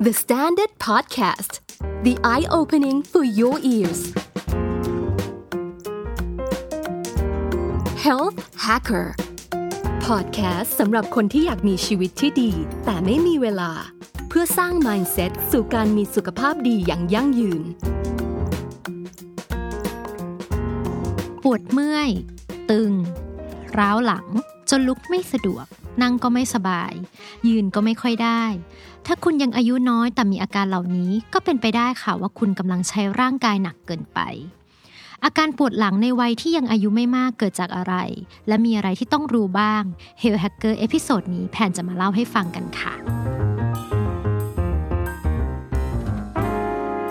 The Standard Podcast The Eye-Opening for Your Ears Health Hacker Podcast สำหรับคนที่อยากมีชีวิตที่ดี แต่ไม่มีเวลา เพื่อสร้าง Mindset สู่การมีสุขภาพดีอย่างยั่งยืน ปวดเมื่อย ตึง ร้าวหลัง จนลุกไม่สะดวก นั่งก็ไม่สบาย ยืนก็ไม่ค่อยได้ ถ้าคุณยังอายุน้อยแต่มีอาการเหล่านี้ก็เป็นไปได้ค่ะว่าคุณกำลังใช้ร่างกายหนักเกินไปอาการปวดหลังในวัยที่ยังอายุไม่มากเกิดจากอะไร และมีอะไรที่ต้องรู้บ้าง Health Hacker episode นี้แพนจะมาเล่าให้ฟังกันค่ะ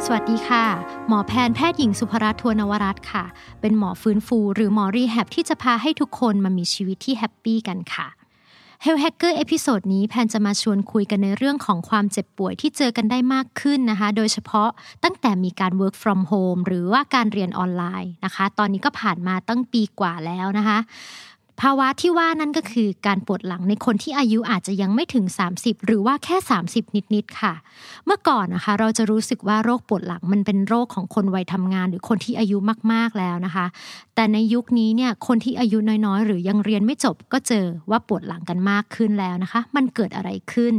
สวัสดีค่ะ หมอแพนแพทย์หญิงสุภรัตน์ทวนวรัตน์ค่ะ เป็นหมอฟื้นฟู หรือหมอ rehab ที่จะพาให้ทุกคนมามีชีวิตที่ happy กันค่ะ Health Hacker episode นี้แพนจะมาชวนคุยกันในเรื่องของความเจ็บป่วยที่เจอกันได้มากขึ้นนะคะ โดยเฉพาะตั้งแต่มีการ work from home หรือว่าการเรียนออนไลน์นะคะ ตอนนี้ก็ผ่านมาตั้งปีกว่าแล้วนะคะ ภาวะที่ว่านั่นก็คือการปวดหลังในคนที่อายุอาจจะยังไม่ถึง 30 หรือว่าแค่ 30 นิดๆค่ะ เมื่อก่อนนะคะ เราจะรู้สึกว่าโรคปวดหลังมันเป็นโรคของคนวัยทำงาน หรือคนที่อายุมากๆแล้วนะคะ แต่ในยุคนี้เนี่ยคนที่อายุน้อยๆ หรือยังเรียนไม่จบก็เจอว่าปวดหลังกันมากขึ้นแล้วนะคะ มันเกิดอะไรขึ้น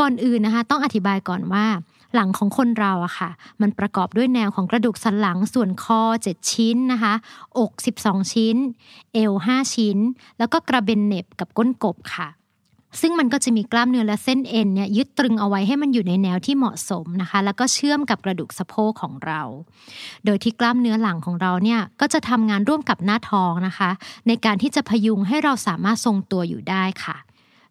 ก่อนอื่นนะคะ ต้องอธิบายก่อนว่า หลังของคนเราอะค่ะ มันประกอบด้วยแนวของกระดูกสันหลังส่วนคอ 7 ชิ้นนะคะ อก 12 ชิ้น เอว 5 ชิ้น แล้วก็กระเบนเน็บกับก้นกบค่ะซึ่งมันก็จะมีกล้ามเนื้อและเส้นเอ็นเนี่ยยึดตรึงเอาไว้ให้มันอยู่ในแนวที่เหมาะสมนะคะ แล้วก็เชื่อมกับกระดูกสะโพกของเรา โดยที่กล้ามเนื้อหลังของเราเนี่ยก็จะทำงานร่วมกับหน้าท้องนะคะ ในการที่จะพยุงให้เราสามารถทรงตัวอยู่ได้ค่ะ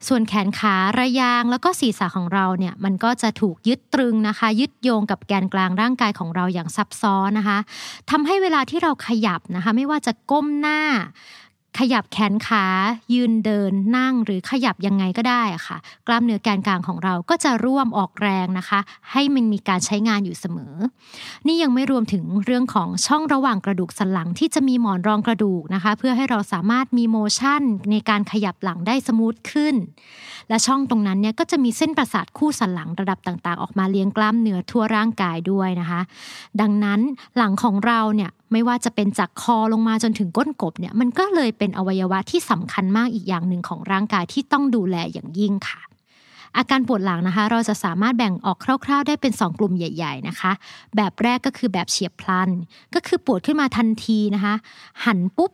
ส่วนแขนขาระยางแล้วก็ศีรษะของเราเนี่ยมันก็จะถูกยึดตรึงนะคะ ยึดโยงกับแกนกลางร่างกายของเราอย่างซับซ้อนนะคะทำให้เวลาที่เราขยับนะคะ ไม่ว่าจะก้มหน้า ขยับแขนขา ยืนเดินนั่งหรือขยับยังไงก็ได้ค่ะ กล้ามเนื้อแกนกลางของเราก็จะร่วมออกแรงนะคะ ให้มันมีการใช้งานอยู่เสมอ นี่ยังไม่รวมถึงเรื่องของช่องระหว่างกระดูกสันหลังที่จะมีหมอนรองกระดูกนะคะ เพื่อให้เราสามารถมี motion ในการขยับหลังได้ smooth ขึ้น และช่องตรงนั้นเนี่ยก็จะมีเส้นประสาทคู่สันหลังระดับต่างๆ ออกมาเลี้ยงกล้ามเนื้อทั่วร่างกายด้วยนะคะ ดังนั้นหลังของเราเนี่ย ไม่ว่าจะเป็นจากคอลงมาจนถึงก้นกบเนี่ยมันก็เลยเป็นอวัยวะที่สำคัญมากอีกอย่างหนึ่งของร่างกายที่ต้องดูแลอย่างยิ่งค่ะ อาการปวดหลังนะคะ เราจะสามารถแบ่งออกคร่าว ๆ ได้เป็น 2 กลุ่มใหญ่ ๆนะคะ แบบแรกก็คือแบบเฉียบพลัน ก็คือปวดขึ้นมาทันทีนะคะ หันปุ๊บ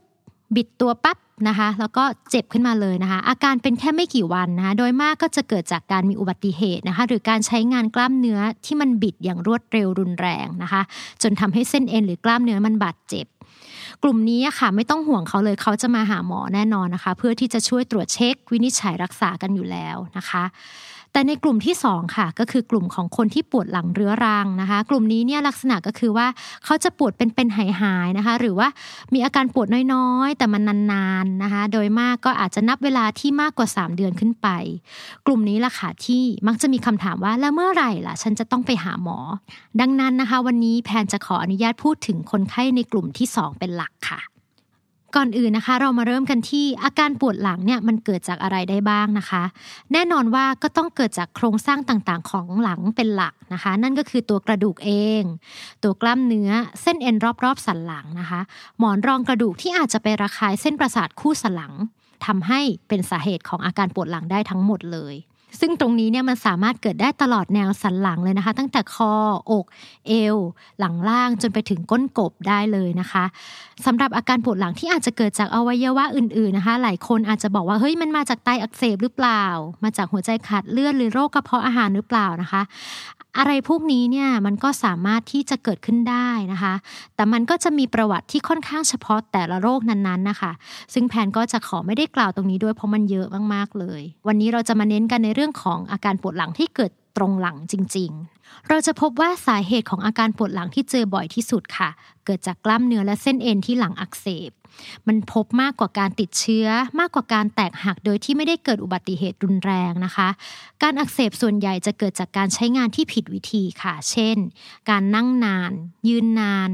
บิดตัวปั๊บนะคะ แล้วก็เจ็บขึ้นมาเลยนะคะ อาการเป็นแค่ไม่กี่วันนะคะ โดยมากก็จะเกิดจากการมีอุบัติเหตุนะคะ หรือการใช้งานกล้ามเนื้อที่มันบิดอย่างรวดเร็วรุนแรงนะคะ จนทำให้เส้นเอ็นหรือกล้ามเนื้อมันบาดเจ็บ กลุ่มนี้ค่ะไม่ต้องห่วงเขาเลยเขาจะมาหาหมอแน่นอนนะคะ เพื่อที่จะช่วยตรวจเช็ควินิจฉัยรักษากันอยู่แล้วนะคะ แต่ในกลุ่มที่2ค่ะก็คือกลุ่มของคนที่ปวดหลังเรื้อรังนะคะ กลุ่มนี้เนี่ยลักษณะก็คือว่าเขาจะปวดเป็นเป็นหายหายๆนะคะ หรือว่ามีอาการปวดน้อยๆ แต่มันนานๆนะคะ โดยมากก็อาจจะนับเวลาที่มากกว่า 3 เดือนขึ้นไป กลุ่มนี้ล่ะค่ะที่มักจะมีคำถามว่าแล้วเมื่อไหร่ล่ะ ฉันจะต้องไปหาหมอ ดังนั้นนะคะ วันนี้แพนจะขออนุญาตพูดถึงคนไข้ในกลุ่มที่ 2 เป็นหลักค่ะ ก่อนอื่นนะคะ เรามาเริ่มกันที่อาการปวดหลังเนี่ยมันเกิดจากอะไรได้บ้างนะคะ แน่นอนว่าก็ต้องเกิดจากโครงสร้างต่างๆ ของหลังเป็นหลักนะคะ นั่นก็คือตัวกระดูกเอง ตัวกล้ามเนื้อเส้นเอ็นรอบๆสันหลังนะคะ หมอนรองกระดูกที่อาจจะไประคายเส้นประสาทคู่สันหลังทำให้เป็นสาเหตุของอาการปวดหลังได้ทั้งหมดเลย ซึ่งตรงนี้เนี่ยมันสามารถเกิดได้ตลอดแนวสันหลังเลยนะคะ ตั้งแต่คอ อก เอว หลังล่างจนไปถึงก้นกบได้เลยนะคะสำหรับอาการปวดหลังที่อาจจะเกิดจากอวัยวะอื่นๆนะคะ หลายคนอาจจะบอกว่าเฮ้ยมันมาจากไตอักเสบหรือเปล่า มาจากหัวใจขาดเลือดหรือโรคกระเพาะอาหารหรือเปล่านะคะ อะไรพวกนี้เนี่ยมันก็สามารถที่จะเกิดขึ้นได้นะคะ แต่มันก็จะมีประวัติที่ค่อนข้างเฉพาะแต่ละโรคนั้นๆนะคะ ซึ่งแพนก็จะขอไม่ได้กล่าวตรงนี้ด้วยเพราะมันเยอะมากๆเลย วันนี้เราจะมาเน้นกันในเรื่องของอาการปวดหลังที่เกิด ตรงหลังจริง ๆ เราจะพบว่าสาเหตุของอาการปวดหลังที่เจอบ่อยที่สุดค่ะ เกิดจากกล้ามเนื้อและเส้นเอ็นที่หลังอักเสบ มันพบมากกว่าการติดเชื้อ มากกว่าการแตกหักโดยที่ไม่ได้เกิดอุบัติเหตุรุนแรงนะคะ การอักเสบส่วนใหญ่จะเกิดจากการใช้งานที่ผิดวิธีค่ะ เช่น การนั่งนาน ยืนนาน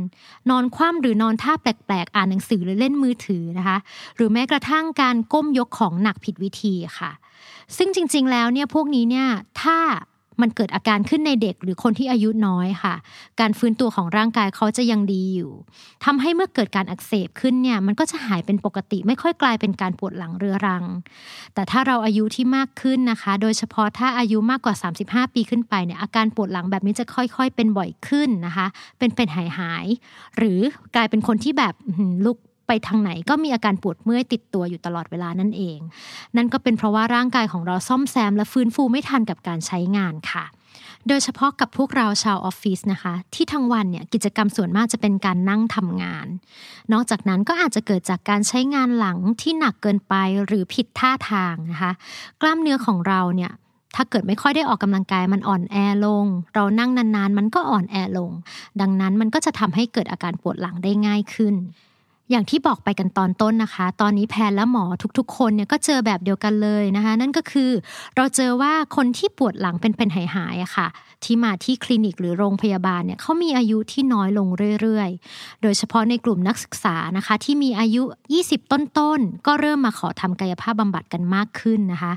นอนคว่ำหรือนอนท่าแปลกๆ อ่านหนังสือหรือเล่นมือถือนะคะ หรือแม้กระทั่งการก้มยกของหนักผิดวิธีค่ะ ซึ่งจริงๆ แล้วเนี่ยพวกนี้เนี่ยถ้า มันเกิดอาการขึ้นในเด็กหรือคนที่อายุน้อยค่ะ การฟื้นตัวของร่างกายเขาจะยังดีอยู่ทำให้เมื่อเกิดการอักเสบขึ้นเนี่ยมันก็จะหายเป็นปกติ ไม่ค่อยกลายเป็นการปวดหลังเรื้อรัง แต่ถ้าเราอายุที่มากขึ้นนะคะ โดยเฉพาะถ้าอายุมากกว่า 35 ปีขึ้นไปเนี่ยอาการปวดหลังแบบนี้จะค่อย ๆ เป็นบ่อยขึ้นนะคะ เป็นเป็นหายหายหรือ กลายเป็นคนที่แบบลุก ทางไหนก็มีอาการปวดเมื่อยติดตัวอยู่ตลอดเวลานั่นเอง นั่นก็เป็นเพราะว่าร่างกายของเราซ่อมแซม และฟื้นฟูไม่ทันกับการใช้งานค่ะโดยเฉพาะกับพวกเราชาวออฟฟิศนะคะ ที่ทั้งวันเนี่ยกิจกรรมส่วนมากจะเป็นการนั่งทำงาน นอกจากนั้นก็อาจจะเกิดจากการใช้งานหลังที่หนักเกินไปหรือผิดท่าทางนะคะ กล้ามเนื้อของเราเนี่ยถ้าเกิดไม่ค่อยได้ออกกำลังกายมันอ่อนแอลง เรานั่งนานๆ มันก็อ่อนแอลง ดังนั้นมันก็จะทำให้เกิดอาการปวดหลังได้ง่ายขึ้น อย่างที่บอกไปกันตอนต้นนะคะ ตอนนี้แพทย์และหมอทุกๆ คนเนี่ยก็เจอแบบเดียวกันเลยนะคะ นั่นก็คือเราเจอว่าคนที่ปวดหลังเป็นเป็นหายๆอะค่ะ ที่มาที่คลินิกหรือโรงพยาบาลเนี่ยเขามีอายุที่น้อยลงเรื่อยๆ โดยเฉพาะในกลุ่มนักศึกษานะคะ ที่มีอายุ 20 ต้นๆ ก็เริ่มมาขอทำกายภาพบำบัดกันมากขึ้นนะคะ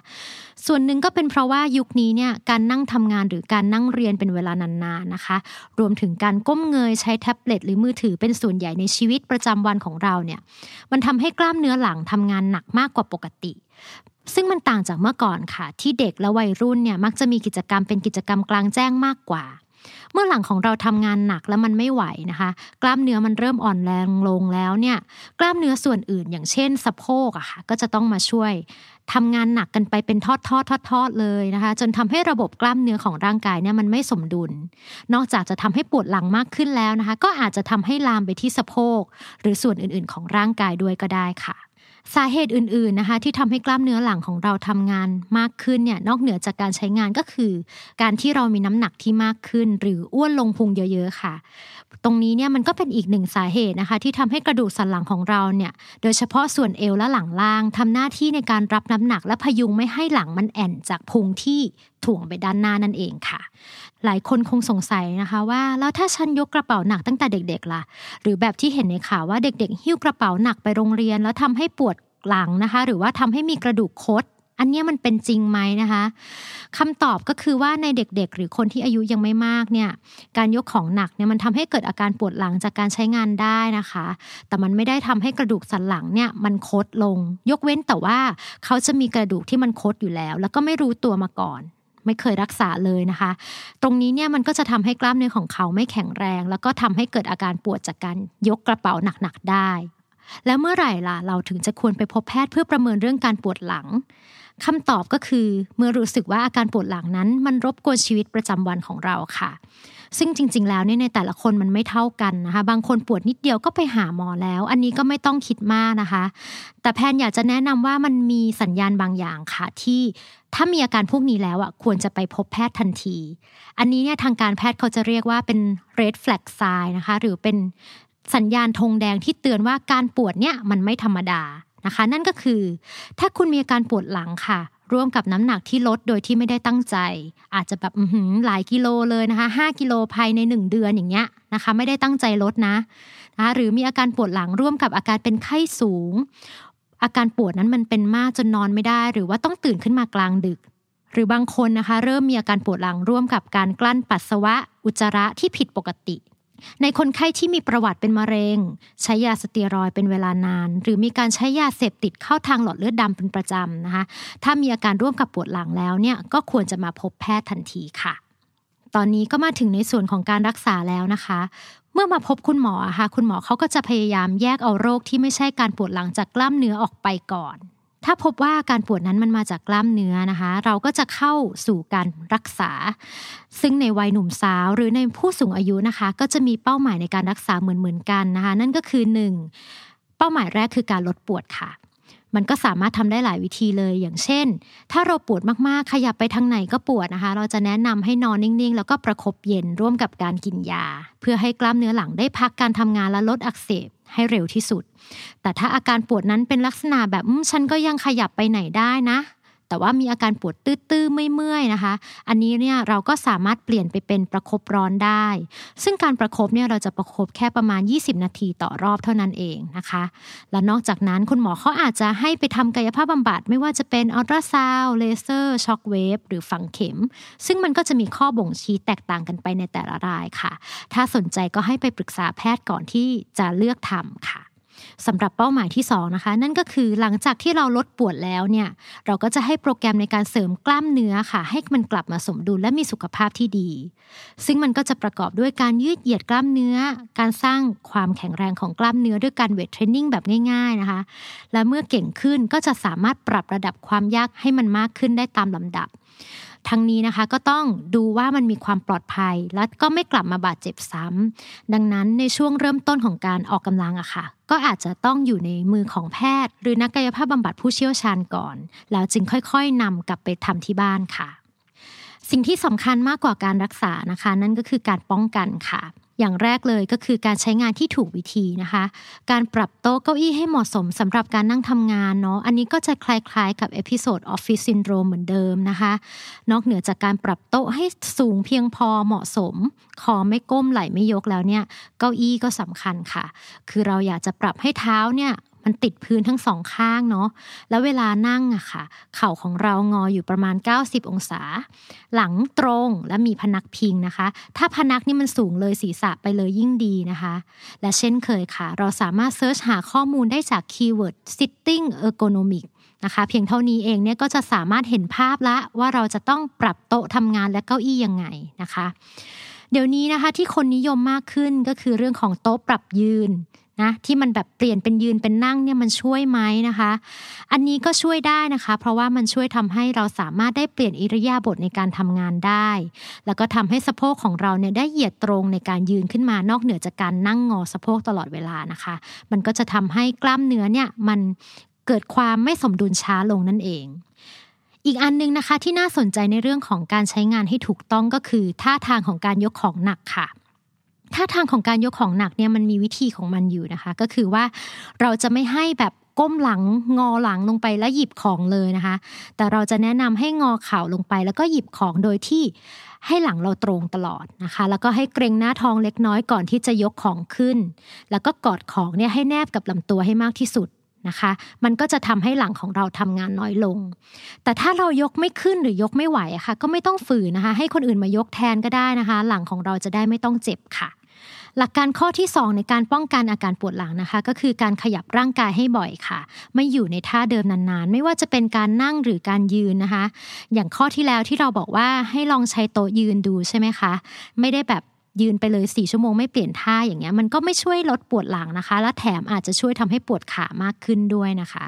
ส่วนหนึ่งก็เป็นเพราะว่ายุคนี้เนี่ยการนั่งทำงานหรือการนั่งเรียนเป็นเวลานานๆนะคะ รวมถึงการก้มเงยใช้แท็บเล็ตหรือมือถือเป็นส่วนใหญ่ในชีวิตประจำวันของเราเนี่ยมันทำให้กล้ามเนื้อหลังทำงานหนักมากกว่าปกติซึ่งมันต่างจากเมื่อก่อนค่ะ ที่เด็กและวัยรุ่นเนี่ยมักจะมีกิจกรรมเป็นกิจกรรมกลางแจ้งมากกว่า เมื่อหลังของเราทำงานหนักแล้วมันไม่ไหวนะคะ กล้ามเนื้อมันเริ่มอ่อนแรงลงแล้วเนี่ยกล้ามเนื้อส่วนอื่นอย่างเช่นสะโพกอะค่ะก็จะต้องมาช่วยทำงานหนักกันไปเป็นทอดทอดทอดทอดเลยนะคะ จนทำให้ระบบกล้ามเนื้อของร่างกายเนี่ยมันไม่สมดุล นอกจากจะทำให้ปวดหลังมากขึ้นแล้วนะคะ ก็อาจจะทำให้ลามไปที่สะโพก หรือส่วนอื่นๆ ของร่างกายด้วยก็ได้ค่ะ สาเหตุอื่นๆนะคะที่ทำให้กล้ามเนื้อหลังของเราทำงานมากขึ้นเนี่ยนอกเหนือจากการใช้งานก็คือ การที่เรามีน้ำหนักที่มากขึ้น หรืออ้วนลงพุงเยอะๆค่ะ ตรงนี้เนี่ยมันก็เป็นอีกหนึ่งสาเหตุนะคะที่ทำให้กระดูกสันหลังของเราเนี่ยโดยเฉพาะส่วนเอวและหลังล่างทำหน้าที่ในการรับน้ำหนักและพยุงไม่ให้หลังมันแอ่นจากพุงที่ถ่วงไปด้านหน้านั่นเองค่ะ หลายคนคงสงสัยนะคะว่าแล้วถ้าฉันยกกระเป๋าหนักตั้งแต่เด็กๆล่ะ หรือแบบที่เห็นในข่าวว่าเด็กๆ หิ้วกระเป๋าหนักไปโรงเรียน แล้วทำให้ปวดหลังนะคะ หรือว่าทำให้มีกระดูกคดอันนี้มันเป็นจริงไหมนะคะคำตอบก็คือว่าในเด็กๆ หรือคนที่อายุยังไม่มากเนี่ยการยกของหนักเนี่ยมันทำให้เกิดอาการปวดหลังจากการใช้งานได้นะคะ แต่มันไม่ได้ทำให้กระดูกสันหลังเนี่ยมันคดลง ยกเว้นแต่ว่าเขาจะมีกระดูกที่มันคดอยู่แล้ว แล้วก็ไม่รู้ตัวมาก่อน ไม่เคยรักษาเลยนะคะ ตรงนี้เนี่ยมันก็จะทำให้กล้ามเนื้อของเขาไม่แข็งแรง แล้วก็ทำให้เกิดอาการปวดจากการยกกระเป๋าหนักๆได้ แล้วเมื่อไหร่ล่ะเราถึงจะควรไปพบแพทย์เพื่อประเมินเรื่องการปวดหลังคำตอบก็คือเมื่อรู้สึกว่าอาการปวดหลังนั้น มันรบกวนชีวิตประจำวันของเราค่ะ ซึ่งจริง ๆ แล้วเนี่ยในแต่ละคนมันไม่เท่ากันนะคะ บางคนปวดนิดเดียวก็ไปหาหมอแล้ว อันนี้ก็ไม่ต้องคิดมากนะคะ แต่แพนอยากจะแนะนำว่ามันมีสัญญาณบางอย่างค่ะที่ถ้ามีอาการพวกนี้แล้วอะควรจะไปพบแพทย์ทันที อันนี้เนี่ยทางการแพทย์เขาจะเรียกว่าเป็น red flag sign นะคะ หรือเป็นสัญญาณธงแดงที่เตือนว่าการปวดเนี่ยมันไม่ธรรมดานะคะ นั่นก็คือ ถ้าคุณมีอาการปวดหลังค่ะ ร่วมกับน้ำหนักที่ลดโดยที่ไม่ได้ตั้งใจ อาจจะแบบหลายกิโลเลยนะคะห้ากิโลภายในหนึ่งเดือนอย่างเงี้ยนะคะไม่ได้ตั้งใจลดนะนะหรือมีอาการปวดหลังร่วมกับอาการเป็นไข้สูง อาการปวดนั้นมันเป็นมากจนนอนไม่ได้ หรือว่าต้องตื่นขึ้นมากลางดึก หรือบางคนนะคะเริ่มมีอาการปวดหลังร่วมกับการกลั้นปัสสาวะอุจจาระที่ผิดปกติ ในคนไข้ที่มีประวัติเป็นมะเร็ง ใช้ยาสเตียรอยเป็นเวลานาน หรือมีการใช้ยาเสพติดเข้าทางหลอดเลือดดำเป็นประจำนะคะ ถ้ามีอาการร่วมกับปวดหลังแล้วเนี่ยก็ควรจะมาพบแพทย์ทันทีค่ะ ตอนนี้ก็มาถึงในส่วนของการรักษาแล้วนะคะ เมื่อมาพบคุณหมอค่ะคุณหมอเขาก็จะพยายามแยกเอาโรคที่ไม่ใช่การปวดหลังจากกล้ามเนื้อออกไปก่อน ถ้าพบว่าการปวดนั้นมันมาจากกล้ามเนื้อนะคะ เราก็จะเข้าสู่การรักษา ซึ่งในวัยหนุ่มสาวหรือในผู้สูงอายุนะคะ ก็จะมีเป้าหมายในการรักษาเหมือนๆกันนะคะ นั่นก็คือ 1. เป้าหมายแรกคือการลดปวดค่ะมันก็สามารถทำได้หลายวิธีเลย อย่างเช่น ถ้าเราปวดมากๆ ขยับไปทางไหนก็ปวดนะคะ เราจะแนะนำให้นอนนิ่งๆ แล้วก็ประครบเย็นร่วมกับการกินยา เพื่อให้กล้ามเนื้อหลังได้พักการทำงานและลดอักเสบ ให้เร็วที่สุด แต่ถ้าอาการปวดนั้นเป็นลักษณะแบบฉันก็ยังขยับไปไหนได้นะ แต่ว่ามีอาการปวดตื้อๆเมื่อยๆนะคะ อันนี้เนี่ยเราก็สามารถเปลี่ยนไปเป็นประคบร้อนได้ ซึ่งการประคบเนี่ยเราจะประคบแค่ประมาณ 20 นาทีต่อรอบเท่านั้นเองนะคะ และนอกจากนั้นคุณหมอเขาอาจจะให้ไปทำกายภาพบำบัดไม่ว่าจะเป็นอัลตราซาวด์เลเซอร์ shockwave หรือฝังเข็ม ซึ่งมันก็จะมีข้อบ่งชี้แตกต่างกันไปในแต่ละรายค่ะ ถ้าสนใจก็ให้ไปปรึกษาแพทย์ก่อนที่จะเลือกทำค่ะ สำหรับเป้าหมายที่2นะคะนั่นก็คือหลังจากที่เราลดปวดแล้วเนี่ยเราก็จะให้โปรแกรมในการเสริมกล้ามเนื้อค่ะ ให้มันกลับมาสมดุลและมีสุขภาพที่ดี ซึ่งมันก็จะประกอบด้วยการยืดเหยียดกล้ามเนื้อ การสร้างความแข็งแรงของกล้ามเนื้อด้วยการเวทเทรนนิ่งแบบง่ายๆนะคะ และเมื่อเก่งขึ้นก็จะสามารถปรับระดับความยากให้มันมากขึ้นได้ตามลำดับ ทั้งนี้นะคะก็ต้องดูว่ามันมีความปลอดภัย และก็ไม่กลับมาบาดเจ็บซ้ำดังนั้นในช่วงเริ่มต้นของการออกกำลังอะค่ะ ก็อาจจะต้องอยู่ในมือของแพทย์ หรือนักกายภาพบำบัดผู้เชี่ยวชาญก่อน แล้วจึงค่อยๆนำกลับไปทำที่บ้านค่ะ สิ่งที่สำคัญมากกว่าการรักษานะคะ นั่นก็คือการป้องกันค่ะ อย่างแรกเลยก็คือการใช้งานที่ถูกวิธีนะคะ การปรับโต๊ะเก้าอี้ให้เหมาะสมสำหรับการนั่งทำงานเนาะ อันนี้ก็จะคลคล้ายๆกับ episode ออฟฟิศซินโดรมเหมือนเดิมนะคะ นอกเหนือจากการปรับโต๊ะให้สูงเพียงพอเหมาะสม คอไม่ก้มไหล่ไม่ยกแล้วเนี่ย เก้าอี้ก็สำคัญค่ะ คือเราอยากจะปรับให้เท้าเนี่ย มันติดพื้นทั้งสองข้างเนาะแล้วเวลานั่งอะค่ะ เข่าของเรางออยู่ประมาณ 90 องศา หลังตรงและมีพนักพิงนะคะ ถ้าพนักนี่มันสูงเลยศีรษะไปเลยยิ่งดีนะคะ และเช่นเคยค่ะ เราสามารถ search หาข้อมูลได้จาก keyword sitting ergonomic นะคะ เพียงเท่านี้เองเนี่ยก็จะสามารถเห็นภาพละว่าเราจะต้องปรับโต๊ะทำงานและเก้าอี้ยังไงนะคะเดี๋ยวนี้นะคะที่คนนิยมมากขึ้นก็คือเรื่องของโต๊ะปรับยืน นะที่มันแบบเปลี่ยนเป็นยืนเป็นนั่งเนี่ยมันช่วยไหมนะคะ อันนี้ก็ช่วยได้นะคะ เพราะว่ามันช่วยทำให้เราสามารถได้เปลี่ยนอิริยาบถในการทำงานได้ แล้วก็ทำให้สะโพกของเราเนี่ยได้เหยียดตรงในการยืนขึ้นมานอกเหนือจากการนั่งงอสะโพกตลอดเวลานะคะ มันก็จะทำให้กล้ามเนื้อเนี่ยมันเกิดความไม่สมดุลช้าลงนั่นเองอีกอันนึงนะคะที่น่าสนใจในเรื่องของการใช้งานให้ถูกต้องก็คือท่าทางของการยกของหนักค่ะ ท่าทางของการยกของหนักเนี่ยมันมีวิธีของมันอยู่นะคะ ก็คือว่าเราจะไม่ให้แบบก้มหลังงอหลังลงไปแล้วหยิบของเลยนะคะ แต่เราจะแนะนำให้งอเข่าลงไป แล้วก็หยิบของโดยที่ให้หลังเราตรงตลอดนะคะ แล้วก็ให้เกรงหน้าท้องเล็กน้อยก่อนที่จะยกของขึ้น แล้วก็กอดของเนี่ยให้แนบกับลำตัวให้มากที่สุดนะคะ มันก็จะทำให้หลังของเราทำงานน้อยลง แต่ถ้าเรายกไม่ขึ้นหรือยกไม่ไหวอะคะ่ะ ก็ไม่ต้องฝืนนะคะ ให้คนอื่นมายกแทนก็ได้นะคะ หลังของเราจะได้ไม่ต้องเจ็บค่ะ หลักการข้อที่ 2 ในการป้องกันอาการปวดหลังนะคะ ก็คือการขยับร่างกายให้บ่อยค่ะ ไม่อยู่ในท่าเดิมนานๆ ไม่ว่าจะเป็นการนั่งหรือการยืนนะคะ อย่างข้อที่แล้วที่เราบอกว่าให้ลองใช้โต๊ะยืนดูใช่ไหมคะ ไม่ได้แบบยืนไปเลยสี่ชั่วโมงไม่เปลี่ยนท่าอย่างเงี้ยมันก็ไม่ช่วยลดปวดหลังนะคะ และแถมอาจจะช่วยทำให้ปวดขามากขึ้นด้วยนะคะ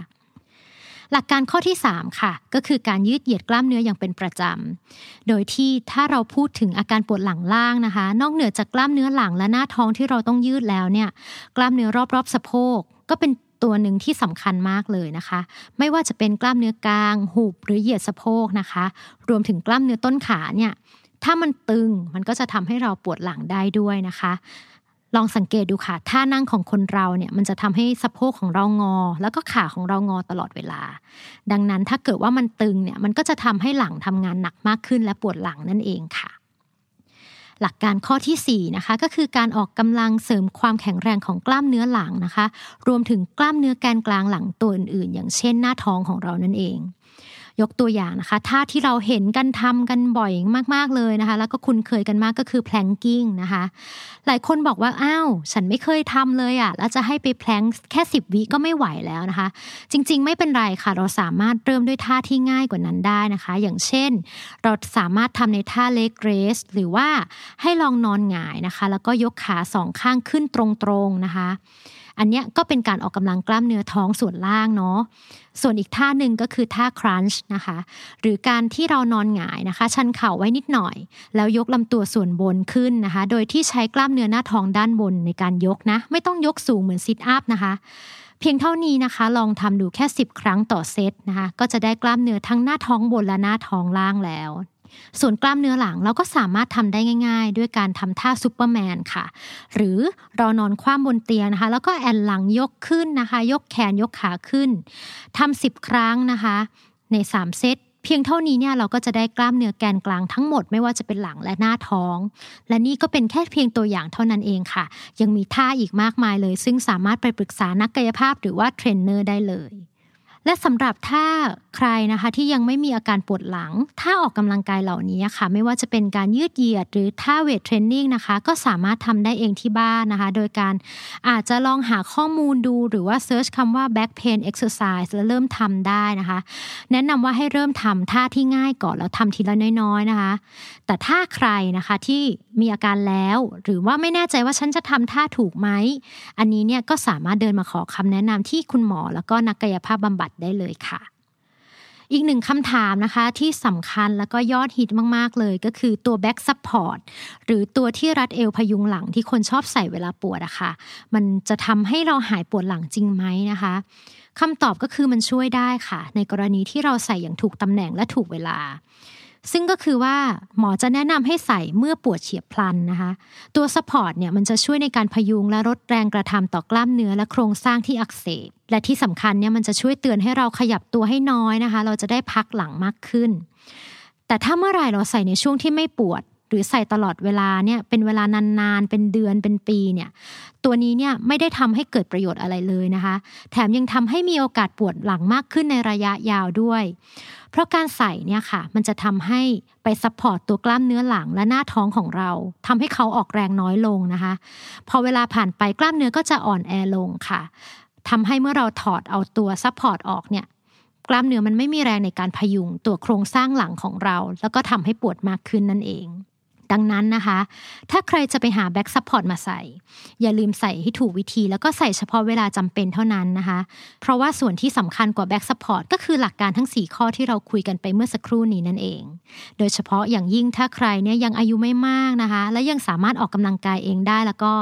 หลักการข้อที่ 3 ค่ะ ก็คือการยืดเหยียดกล้ามเนื้ออย่างเป็นประจำ โดยที่ถ้าเราพูดถึงอาการปวดหลังล่างนะคะ นอกเหนือจากกล้ามเนื้อหลังและหน้าท้องที่เราต้องยืดแล้วเนี่ย กล้ามเนื้อรอบๆสะโพกก็เป็นตัวหนึ่งที่สำคัญมากเลยนะคะ ไม่ว่าจะเป็นกล้ามเนื้อกลางหุบหรือเหยียดสะโพกนะคะ รวมถึงกล้ามเนื้อต้นขาเนี่ยถ้ามันตึงมันก็จะทำให้เราปวดหลังได้ด้วยนะคะ ลองสังเกตดูค่ะท่านั่งของคนเราเนี่ยมันจะทำให้สะโพกของเรางอ แล้วก็ขาของเรางอตลอดเวลา ดังนั้นถ้าเกิดว่ามันตึงเนี่ยมันก็จะทำให้หลังทำงานหนักมากขึ้นและปวดหลังนั่นเองค่ะ หลักการข้อที่4นะคะก็คือการออกกำลังเสริมความแข็งแรงของกล้ามเนื้อหลังนะคะ รวมถึงกล้ามเนื้อแกนกลางหลังตัวอื่นๆ อย่างเช่นหน้าท้องของเรานั่นเอง ยกตัวอย่างนะคะท่าที่เราเห็นกันทำกันบ่อยมากๆเลยนะคะ แล้วก็คุ้นเคยกันมากก็คือแพลงกิ้งนะคะ หลายคนบอกว่าอ้าวฉันไม่เคยทำเลยอะ่ะแล้วจะให้ไปแพลงแค่สิบวิก็ไม่ไหวแล้วนะคะ จริง ๆ ไม่เป็นไรค่ะ เราสามารถเริ่มด้วยท่าที่ง่ายกว่านั้นได้นะคะ อย่างเช่น เราสามารถทำในท่าเลกเรสหรือว่าให้ลองนอนหงายนะคะ แล้วก็ยกขาสองข้างขึ้นตรงๆนะคะ อันนี้ก็เป็นการออกกำลังกล้ามเนื้อท้องส่วนล่างเนาะส่วนอีกท่าหนึ่งก็คือท่า crunch นะคะ หรือการที่เรานอนหงายนะคะ ชันเข่าไว้นิดหน่อย แล้วยกลำตัวส่วนบนขึ้นนะคะ โดยที่ใช้กล้ามเนื้อหน้าท้องด้านบนในการยกนะ ไม่ต้องยกสูงเหมือน sit up นะคะ เพียงเท่านี้นะคะ ลองทำดูแค่ 10 ครั้งต่อเซตนะคะ ก็จะได้กล้ามเนื้อทั้งหน้าท้องบนและหน้าท้องล่างแล้ว ส่วนกล้ามเนื้อหลังเราก็สามารถทำได้ง่าย ๆ ด้วยการทำท่าซูเปอร์แมนค่ะ หรือเรานอนคว่ำบนเตียงนะคะ แล้วก็แอ่นหลังยกขึ้นนะคะ ยกแขนยกขาขึ้นทำสิบครั้งนะคะ ใน 3 เซตเพียงเท่านี้เนี่ยเราก็จะได้กล้ามเนื้อแกนกลางทั้งหมดไม่ว่าจะเป็นหลังและหน้าท้อง และนี่ก็เป็นแค่เพียงตัวอย่างเท่านั้นเองค่ะ ยังมีท่าอีกมากมายเลย ซึ่งสามารถไปปรึกษานักกายภาพหรือว่าเทรนเนอร์ได้เลย และสำหรับถ้าใครนะคะที่ยังไม่มีอาการปวดหลัง ถ้าออกกำลังกายเหล่านี้ค่ะ ไม่ว่าจะเป็นการยืดเหยียดหรือท่า weight training นะคะ ก็สามารถทำได้เองที่บ้านนะคะ โดยการอาจจะลองหาข้อมูลดูหรือว่าเซิร์ชคำว่า back pain exercise แล้วเริ่มทำได้นะคะ แนะนำว่าให้เริ่มทำท่าที่ง่ายก่อนแล้วทำทีละน้อยๆนะคะ แต่ถ้าใครนะคะที่มีอาการแล้ว หรือว่าไม่แน่ใจว่าฉันจะทำท่าถูกไหมอันนี้เนี่ยก็สามารถเดินมาขอคำแนะนำที่คุณหมอแล้วก็นักกายภาพบำบัดได้เลยค่ะ อีกหนึ่งคำถามนะคะที่สำคัญแล้วก็ยอดฮิตมาก ๆ เลยก็คือตัว back support หรือตัวที่รัดเอวพยุงหลังที่คนชอบใส่เวลาปวดอะคะ่ะ มันจะทำให้เราหายปวดหลังจริงไหมนะคะคำตอบก็คือมันช่วยได้ค่ะ ในกรณีที่เราใส่อย่างถูกตำแหน่งและถูกเวลา ซึ่งก็คือว่าหมอจะแนะนำให้ใส่เมื่อปวดเฉียบพลันนะคะ ตัวสปอร์ตเนี่ยมันจะช่วยในการพยุงและลดแรงกระทำต่อกล้ามเนื้อและโครงสร้างที่อักเสบ และที่สำคัญเนี่ยมันจะช่วยเตือนให้เราขยับตัวให้น้อยนะคะ เราจะได้พักหลังมากขึ้น แต่ถ้าเมื่อไรเราใส่ในช่วงที่ไม่ปวด หรือใส่ตลอดเวลาเนี่ยเป็นเวลานานๆ เป็นเดือนเป็นปีเนี่ยตัวนี้เนี่ยไม่ได้ทำให้เกิดประโยชน์อะไรเลยนะคะ แถมยังทำให้มีโอกาสปวดหลังมากขึ้นในระยะยาวด้วย เพราะการใส่เนี่ยค่ะมันจะทำให้ไป support ตัวกล้ามเนื้อหลังและหน้าท้องของเราทำให้เขาออกแรงน้อยลงนะคะ พอเวลาผ่านไปกล้ามเนื้อก็จะอ่อนแอลงค่ะทำให้เมื่อเราถอดเอาตัว support ออกเนี่ยกล้ามเนื้อมันไม่มีแรงในการพยุงตัวโครงสร้างหลังของเรา แล้วก็ทำให้ปวดมากขึ้นนั่นเอง ดังนั้นนะคะ ถ้าใครจะไปหา back support มาใส่ อย่าลืมใส่ให้ถูกวิธี แล้วก็ใส่เฉพาะเวลาจำเป็นเท่านั้นนะคะ เพราะว่าส่วนที่สำคัญกว่า back support ก็คือหลักการทั้ง 4 ข้อที่เราคุยกันไปเมื่อสักครู่นี้นั่นเอง โดยเฉพาะอย่างยิ่งถ้าใครเนี่ยยังอายุไม่มากนะคะ และยังสามารถออกกำลังกายเองได้แล้วก็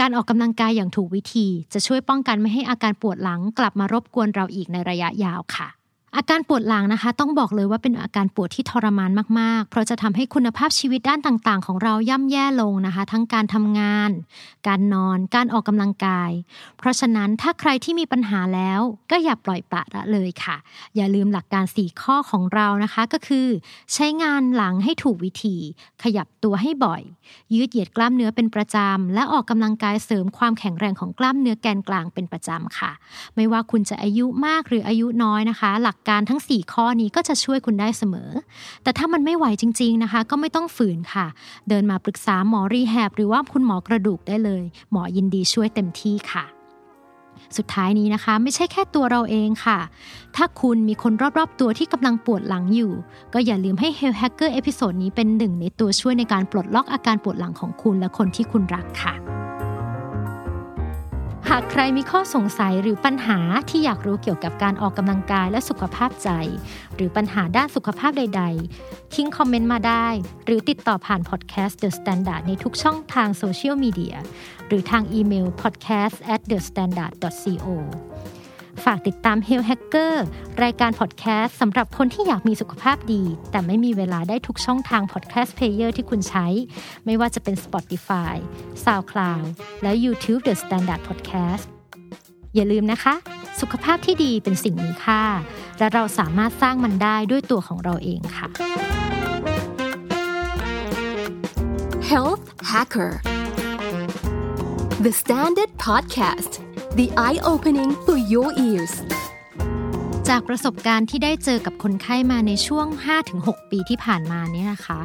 การออกกำลังกายอย่างถูกวิธี จะช่วยป้องกันไม่ให้อาการปวดหลังกลับมารบกวนเราอีกในระยะยาวค่ะ อาการปวดหลังนะคะ ต้องบอกเลยว่าเป็นอาการปวดที่ทรมานมากๆ เพราะจะทำให้คุณภาพชีวิตด้านต่างๆ ของเราย่ำแย่ลงนะคะ ทั้งการทำงาน การนอน การออกกำลังกาย เพราะฉะนั้นถ้าใครที่มีปัญหาแล้วก็อย่าปล่อยปละละเลยค่ะ อย่าลืมหลักการ 4 ข้อของเรานะคะก็คือ ใช้งานหลังให้ถูกวิธี ขยับตัวให้บ่อย ยืดเหยียดกล้ามเนื้อเป็นประจำและออกกำลังกายเสริมความแข็งแรงของกล้ามเนื้อแกนกลางเป็นประจำค่ะ ไม่ว่าคุณจะอายุมากหรืออายุน้อยนะคะ หลักการทั้ง 4 ข้อนี้ก็จะช่วยคุณได้เสมอ แต่ถ้ามันไม่ไหวจริง ๆนะคะ ก็ไม่ต้องฝืนค่ะ เดินมาปรึกษาหมอรีแฮบหรือว่าคุณหมอกระดูกได้เลย หมอยินดีช่วยเต็มที่ค่ะสุดท้ายนี้นะคะ ไม่ใช่แค่ตัวเราเองค่ะ ถ้าคุณมีคนรอบๆตัวที่กำลังปวดหลังอยู่ ก็อย่าลืมให้ Health Hacker episode นี้เป็นหนึ่งในตัวช่วยในการปลดล็อกอาการปวดหลังของคุณและคนที่คุณรักค่ะ หากใครมีข้อสงสัยหรือปัญหาที่อยากรู้เกี่ยวกับการออกกำลังกายและสุขภาพใจ หรือปัญหาด้านสุขภาพใด ๆ ทิ้งคอมเมนต์มาได้ หรือติดต่อผ่านพอดแคสต์ The Standard ในทุกช่องทางโซเชียลมีเดียหรือทางอีเมล podcast at the standard co ฝากติดตาม Health Hacker รายการพอดแคสต์สำหรับคนที่อยากมีสุขภาพดี แต่ไม่มีเวลาได้ทุกช่องทาง podcast player ที่คุณใช้ ไม่ว่าจะเป็น Spotify, SoundCloud และ YouTube The Standard Podcast อย่าลืมนะคะ สุขภาพที่ดีเป็นสิ่งมีค่า และเราสามารถสร้างมันได้ด้วยตัวของเราเองค่ะ Health Hacker The Standard Podcast the eye-opening for your ears จากประสบการณ์ที่ได้เจอกับคนไข้มาในช่วง 5-6 ปีที่ผ่านมาเนี่ยนะคะ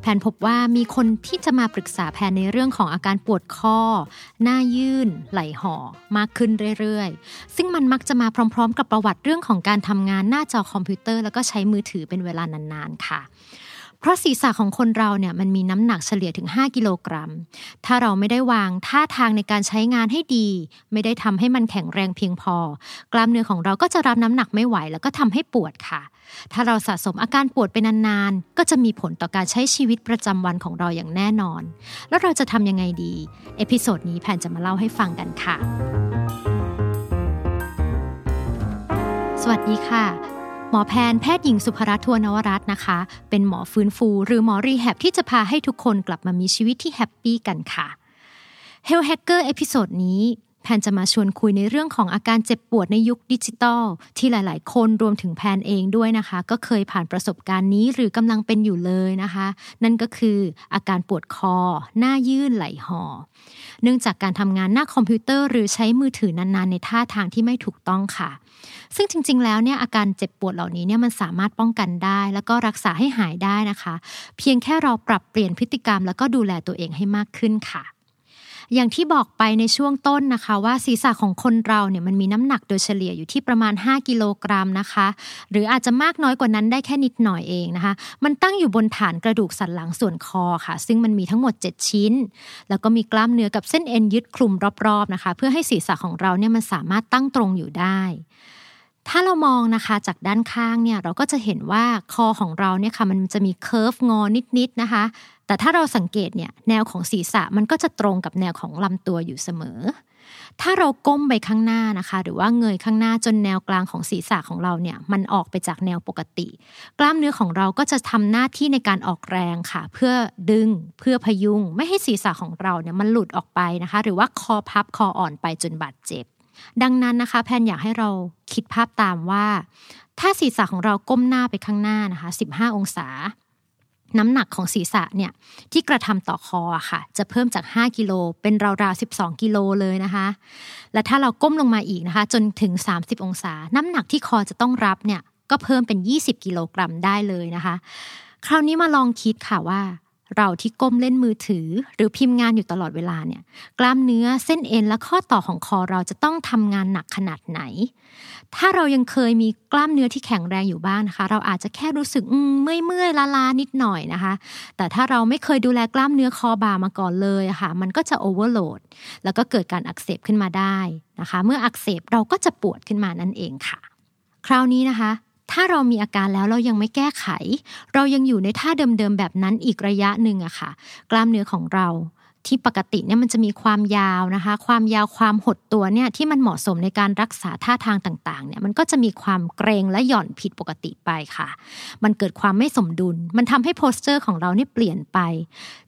แผนพบว่ามีคนที่จะมาปรึกษาแผนในเรื่องของอาการปวดคอ หน้ายื่น ไหลห่อ มากขึ้นเรื่อยๆ ซึ่งมันมักจะมาพร้อม ๆ กับประวัติเรื่องของการทำงานหน้าจอคอมพิวเตอร์ แล้วก็ใช้มือถือเป็นเวลานานๆค่ะ เพราะศีรษะของคนเราเนี่ยมันมีน้ำหนักเฉลี่ยถึง 5 กิโลกรัม ถ้าเราไม่ได้วางท่าทางในการใช้งานให้ดี ไม่ได้ทำให้มันแข็งแรงเพียงพอ กล้ามเนื้อของเราก็จะรับน้ำหนักไม่ไหว แล้วก็ทำให้ปวดค่ะ ถ้าเราสะสมอาการปวดไปนานๆ ก็จะมีผลต่อการใช้ชีวิตประจำวันของเราอย่างแน่นอน แล้วเราจะทำยังไงดี episode นี้แพนจะมาเล่าให้ฟังกันค่ะ สวัสดีค่ะ หมอแพนแพทย์หญิงสุภรัตน์ทวนวรัตน์นะคะ เป็นหมอฟื้นฟู หรือหมอ rehab ที่จะพาให้ทุกคนกลับมามีชีวิตที่ happy กันค่ะ Health Hacker episode นี้ แพนจะมาชวนคุยในเรื่องของอาการเจ็บปวดในยุคดิจิตอลที่หลาย ๆ คนรวมถึงแพนเองด้วยนะคะ ก็เคยผ่านประสบการณ์นี้หรือกำลังเป็นอยู่เลยนะคะ นั่นก็คืออาการปวดคอ หน้ายื่นไหล่ห่อเนื่องจากการทำงานหน้าคอมพิวเตอร์หรือใช้มือถือนาน ๆ ในท่าทางที่ไม่ถูกต้องค่ะ ซึ่งจริง ๆ แล้วเนี่ยอาการเจ็บปวดเหล่านี้เนี่ยมันสามารถป้องกันได้ แล้วก็รักษาให้หายได้นะคะ เพียงแค่เราปรับเปลี่ยนพฤติกรรม แล้วก็ดูแลตัวเองให้มากขึ้นค่ะ อย่างที่บอกไปในช่วงต้นนะคะ ว่าศีรษะของคนเราเนี่ยมันมีน้ำหนักโดยเฉลี่ยอยู่ที่ประมาณ 5 กิโลกรัมนะคะ หรืออาจจะมากน้อยกว่านั้นได้แค่นิดหน่อยเองนะคะ มันตั้งอยู่บนฐานกระดูกสันหลังส่วนคอค่ะ ซึ่งมันมีทั้งหมด 7 ชิ้น แล้วก็มีกล้ามเนื้อกับเส้นเอ็นยึดคลุมรอบๆนะคะ เพื่อให้ศีรษะของเราเนี่ยมันสามารถตั้งตรงอยู่ได้ถ้าเรามองนะคะจากด้านข้างเนี่ยเราก็จะเห็นว่าคอของเราเนี่ยค่ะมันจะมีเคิร์ฟงอนิดๆนะคะ แต่ถ้าเราสังเกตเนี่ยแนวของศีรษะมันก็จะตรงกับแนวของลำตัวอยู่เสมอ ถ้าเราก้มไปข้างหน้านะคะ หรือว่าเงยข้างหน้าจนแนวกลางของศีรษะของเราเนี่ยมันออกไปจากแนวปกติ กล้ามเนื้อของเราก็จะทำหน้าที่ในการออกแรงค่ะ เพื่อดึงเพื่อพยุง ไม่ให้ศีรษะของเราเนี่ยมันหลุดออกไปนะคะ หรือว่าคอพับคออ่อนไปจนบาดเจ็บ ดังนั้นนะคะ แพนอยากให้เราคิดภาพตามว่าถ้าศีรษะของเราก้มหน้าไปข้างหน้านะคะ 15 องศา น้ำหนักของศีรษะเนี่ยที่กระทำต่อคอค่ะ จะเพิ่มจาก 5 กิโลเป็นราวๆ 12 กิโลเลยนะคะ และถ้าเราก้มลงมาอีกนะคะ จนถึง 30 องศา น้ำหนักที่คอจะต้องรับเนี่ยก็เพิ่มเป็น 20 กิโลกรัมได้เลยนะคะ คราวนี้มาลองคิดค่ะว่า เราที่ก้มเล่นมือถือ หรือพิมพ์งานอยู่ตลอดเวลาเนี่ยกล้ามเนื้อเส้นเอ็นและข้อต่อของคอเราจะต้องทำงานหนักขนาดไหน ถ้าเรายังเคยมีกล้ามเนื้อที่แข็งแรงอยู่บ้างนะคะ เราอาจจะแค่รู้สึกเมื่อยเมื่อยลาลานิดหน่อยนะคะ แต่ถ้าเราไม่เคยดูแลกล้ามเนื้อคอบ่ามาก่อนเลยค่ะ มันก็จะโอเวอร์โหลดแล้วก็เกิดการอักเสบขึ้นมาได้นะคะ เมื่ออักเสบเราก็จะปวดขึ้นมานั่นเองค่ะ คราวนี้นะคะ ถ้าเรามีอาการแล้วเรายังไม่แก้ไข เรายังอยู่ในท่าเดิมๆแบบนั้นอีกระยะหนึ่งอะค่ะ กล้ามเนื้อของเราที่ปกติเนี่ยมันจะมีความยาวนะคะ ความยาวความหดตัวเนี่ยที่มันเหมาะสมในการรักษาท่าทางต่างๆเนี่ยมันก็จะมีความเกรงและหย่อนผิดปกติไปค่ะ มันเกิดความไม่สมดุล มันทำให้โพสเจอร์ของเราเนี่ยเปลี่ยนไป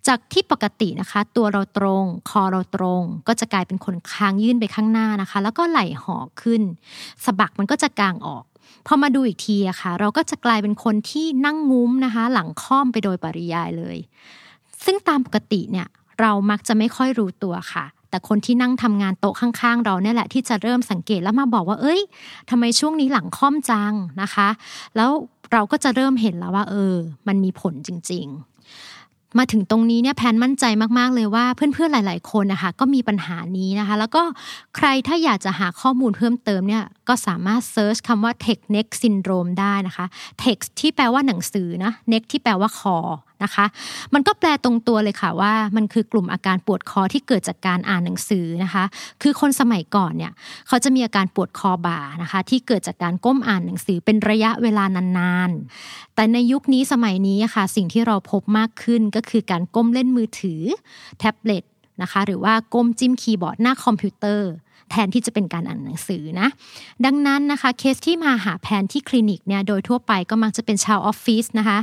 จากที่ปกตินะคะ ตัวเราตรง คอเราตรง ก็จะกลายเป็นคนค้างยื่นไปข้างหน้านะคะ แล้วก็ไหล่ห่อขึ้นสะบักมันก็จะกางออก พอมาดูอีกทีอะค่ะ เราก็จะกลายเป็นคนที่นั่งงุ้มนะคะ หลังค่อมไปโดยปริยายเลย ซึ่งตามปกติเนี่ยเรามักจะไม่ค่อยรู้ตัวค่ะ แต่คนที่นั่งทำงานโต๊ะข้างๆ เราเนี่ยแหละที่จะเริ่มสังเกตแล้วมาบอกว่า เอ้ยทำไมช่วงนี้หลังค่อมจังนะคะ แล้วเราก็จะเริ่มเห็นแล้วว่า เออ มันมีผลจริง ๆ มาถึงตรงนี้เนี่ยแพนมั่นใจมากๆเลยว่าเพื่อนๆหลาย ๆ คนนะคะก็มีปัญหานี้นะคะ แล้วก็ใครถ้าอยากจะหาข้อมูลเพิ่มเติมเนี่ยก็สามารถเซิร์ชคำว่า tech neck syndrome ได้นะคะ text ที่แปลว่าหนังสือนะ neck ที่แปลว่าคอนะคะ มันก็แปลตรงตัวเลยค่ะว่า มันคือกลุ่มอาการปวดคอที่เกิดจากการอ่านหนังสือนะคะ คือคนสมัยก่อนเนี่ยเขาจะมีอาการปวดคอบ่านะคะที่เกิดจากการก้มอ่านหนังสือเป็นระยะเวลานานๆ แต่ในยุคนี้สมัยนี้ค่ะ สิ่งที่เราพบมากขึ้นก็คือการก้มเล่นมือถือแท็บเล็ตนะคะหรือว่าก้มจิ้มคีย์บอร์ดหน้าคอมพิวเตอร์ แทนที่จะเป็นการอ่านหนังสือนะ ดังนั้นนะคะเคสที่มาหาแพนที่คลินิกเนี่ยโดยทั่วไปก็มักจะเป็นชาวออฟฟิศนะคะ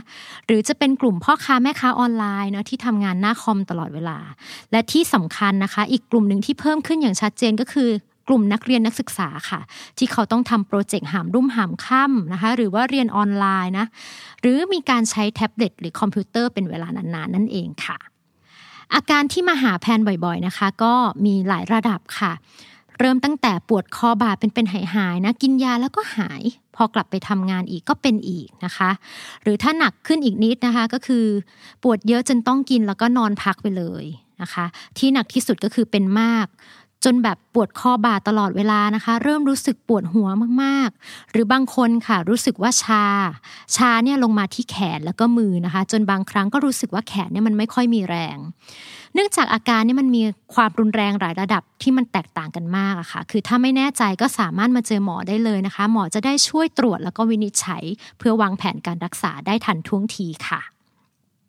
หรือจะเป็นกลุ่มพ่อค้าแม่ค้าออนไลน์เนาะที่ทำงานหน้าคอมตลอดเวลา และที่สำคัญนะคะ อีกกลุ่มหนึ่งที่เพิ่มขึ้นอย่างชัดเจนก็คือกลุ่มนักเรียนนักศึกษาค่ะ ที่เขาต้องทำโปรเจกต์หามรุ่มหามค่ำนะคะ หรือว่าเรียนออนไลน์นะ หรือมีการใช้แท็บเล็ตหรือคอมพิวเตอร์เป็นเวลานานๆนั่นเองค่ะ อาการที่มาหาแพนบ่อยๆนะคะ ก็มีหลายระดับค่ะ เริ่มตั้งแต่ปวดคอบ่าเป็นเป็นหายหายนะกินยาแล้วก็หาย พอกลับไปทำงานอีกก็เป็นอีกนะคะ หรือถ้าหนักขึ้นอีกนิดนะคะก็คือ ปวดเยอะจนต้องกินแล้วก็นอนพักไปเลยนะคะ ที่หนักที่สุดก็คือเป็นมาก จนแบบปวดคอบ่าตลอดเวลานะคะ เริ่มรู้สึกปวดหัวมากๆ หรือบางคนค่ะรู้สึกว่าชา ชาเนี่ยลงมาที่แขนแล้วก็มือนะคะ จนบางครั้งก็รู้สึกว่าแขนเนี่ยมันไม่ค่อยมีแรง เนื่องจากอาการนี่มันมีความรุนแรงหลายระดับที่มันแตกต่างกันมากอะค่ะ คือถ้าไม่แน่ใจก็สามารถมาเจอหมอได้เลยนะคะ หมอจะได้ช่วยตรวจแล้วก็วินิจฉัย เพื่อวางแผนการรักษาได้ทันท่วงทีค่ะ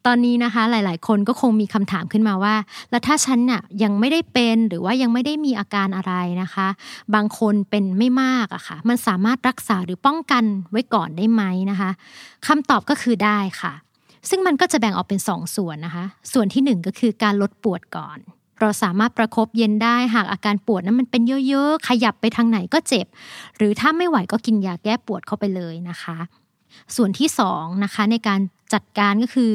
ตอนนี้นะคะหลาย ๆ คนก็คงมีคำถามขึ้นมาว่า แล้วถ้าฉันน่ะยังไม่ได้เป็นหรือว่ายังไม่ได้มีอาการอะไรนะคะ บางคนเป็นไม่มากอะค่ะ มันสามารถรักษาหรือป้องกันไว้ก่อนได้ไหมนะคะคำตอบก็คือได้ค่ะ ซึ่งมันก็จะแบ่งออกเป็น2สส่วนนะคะ ส่วนที่ 1 ก็คือการลดปวดก่อน เราสามารถประครบเย็นได้หากอาการปวดนั้นมันเป็นเยอะ ๆ ขยับไปทางไหนก็เจ็บ หรือถ้าไม่ไหวก็กินยาแก้ปวดเข้าไปเลยนะคะส่วนที่2นะคะในการ จัดการก็คือ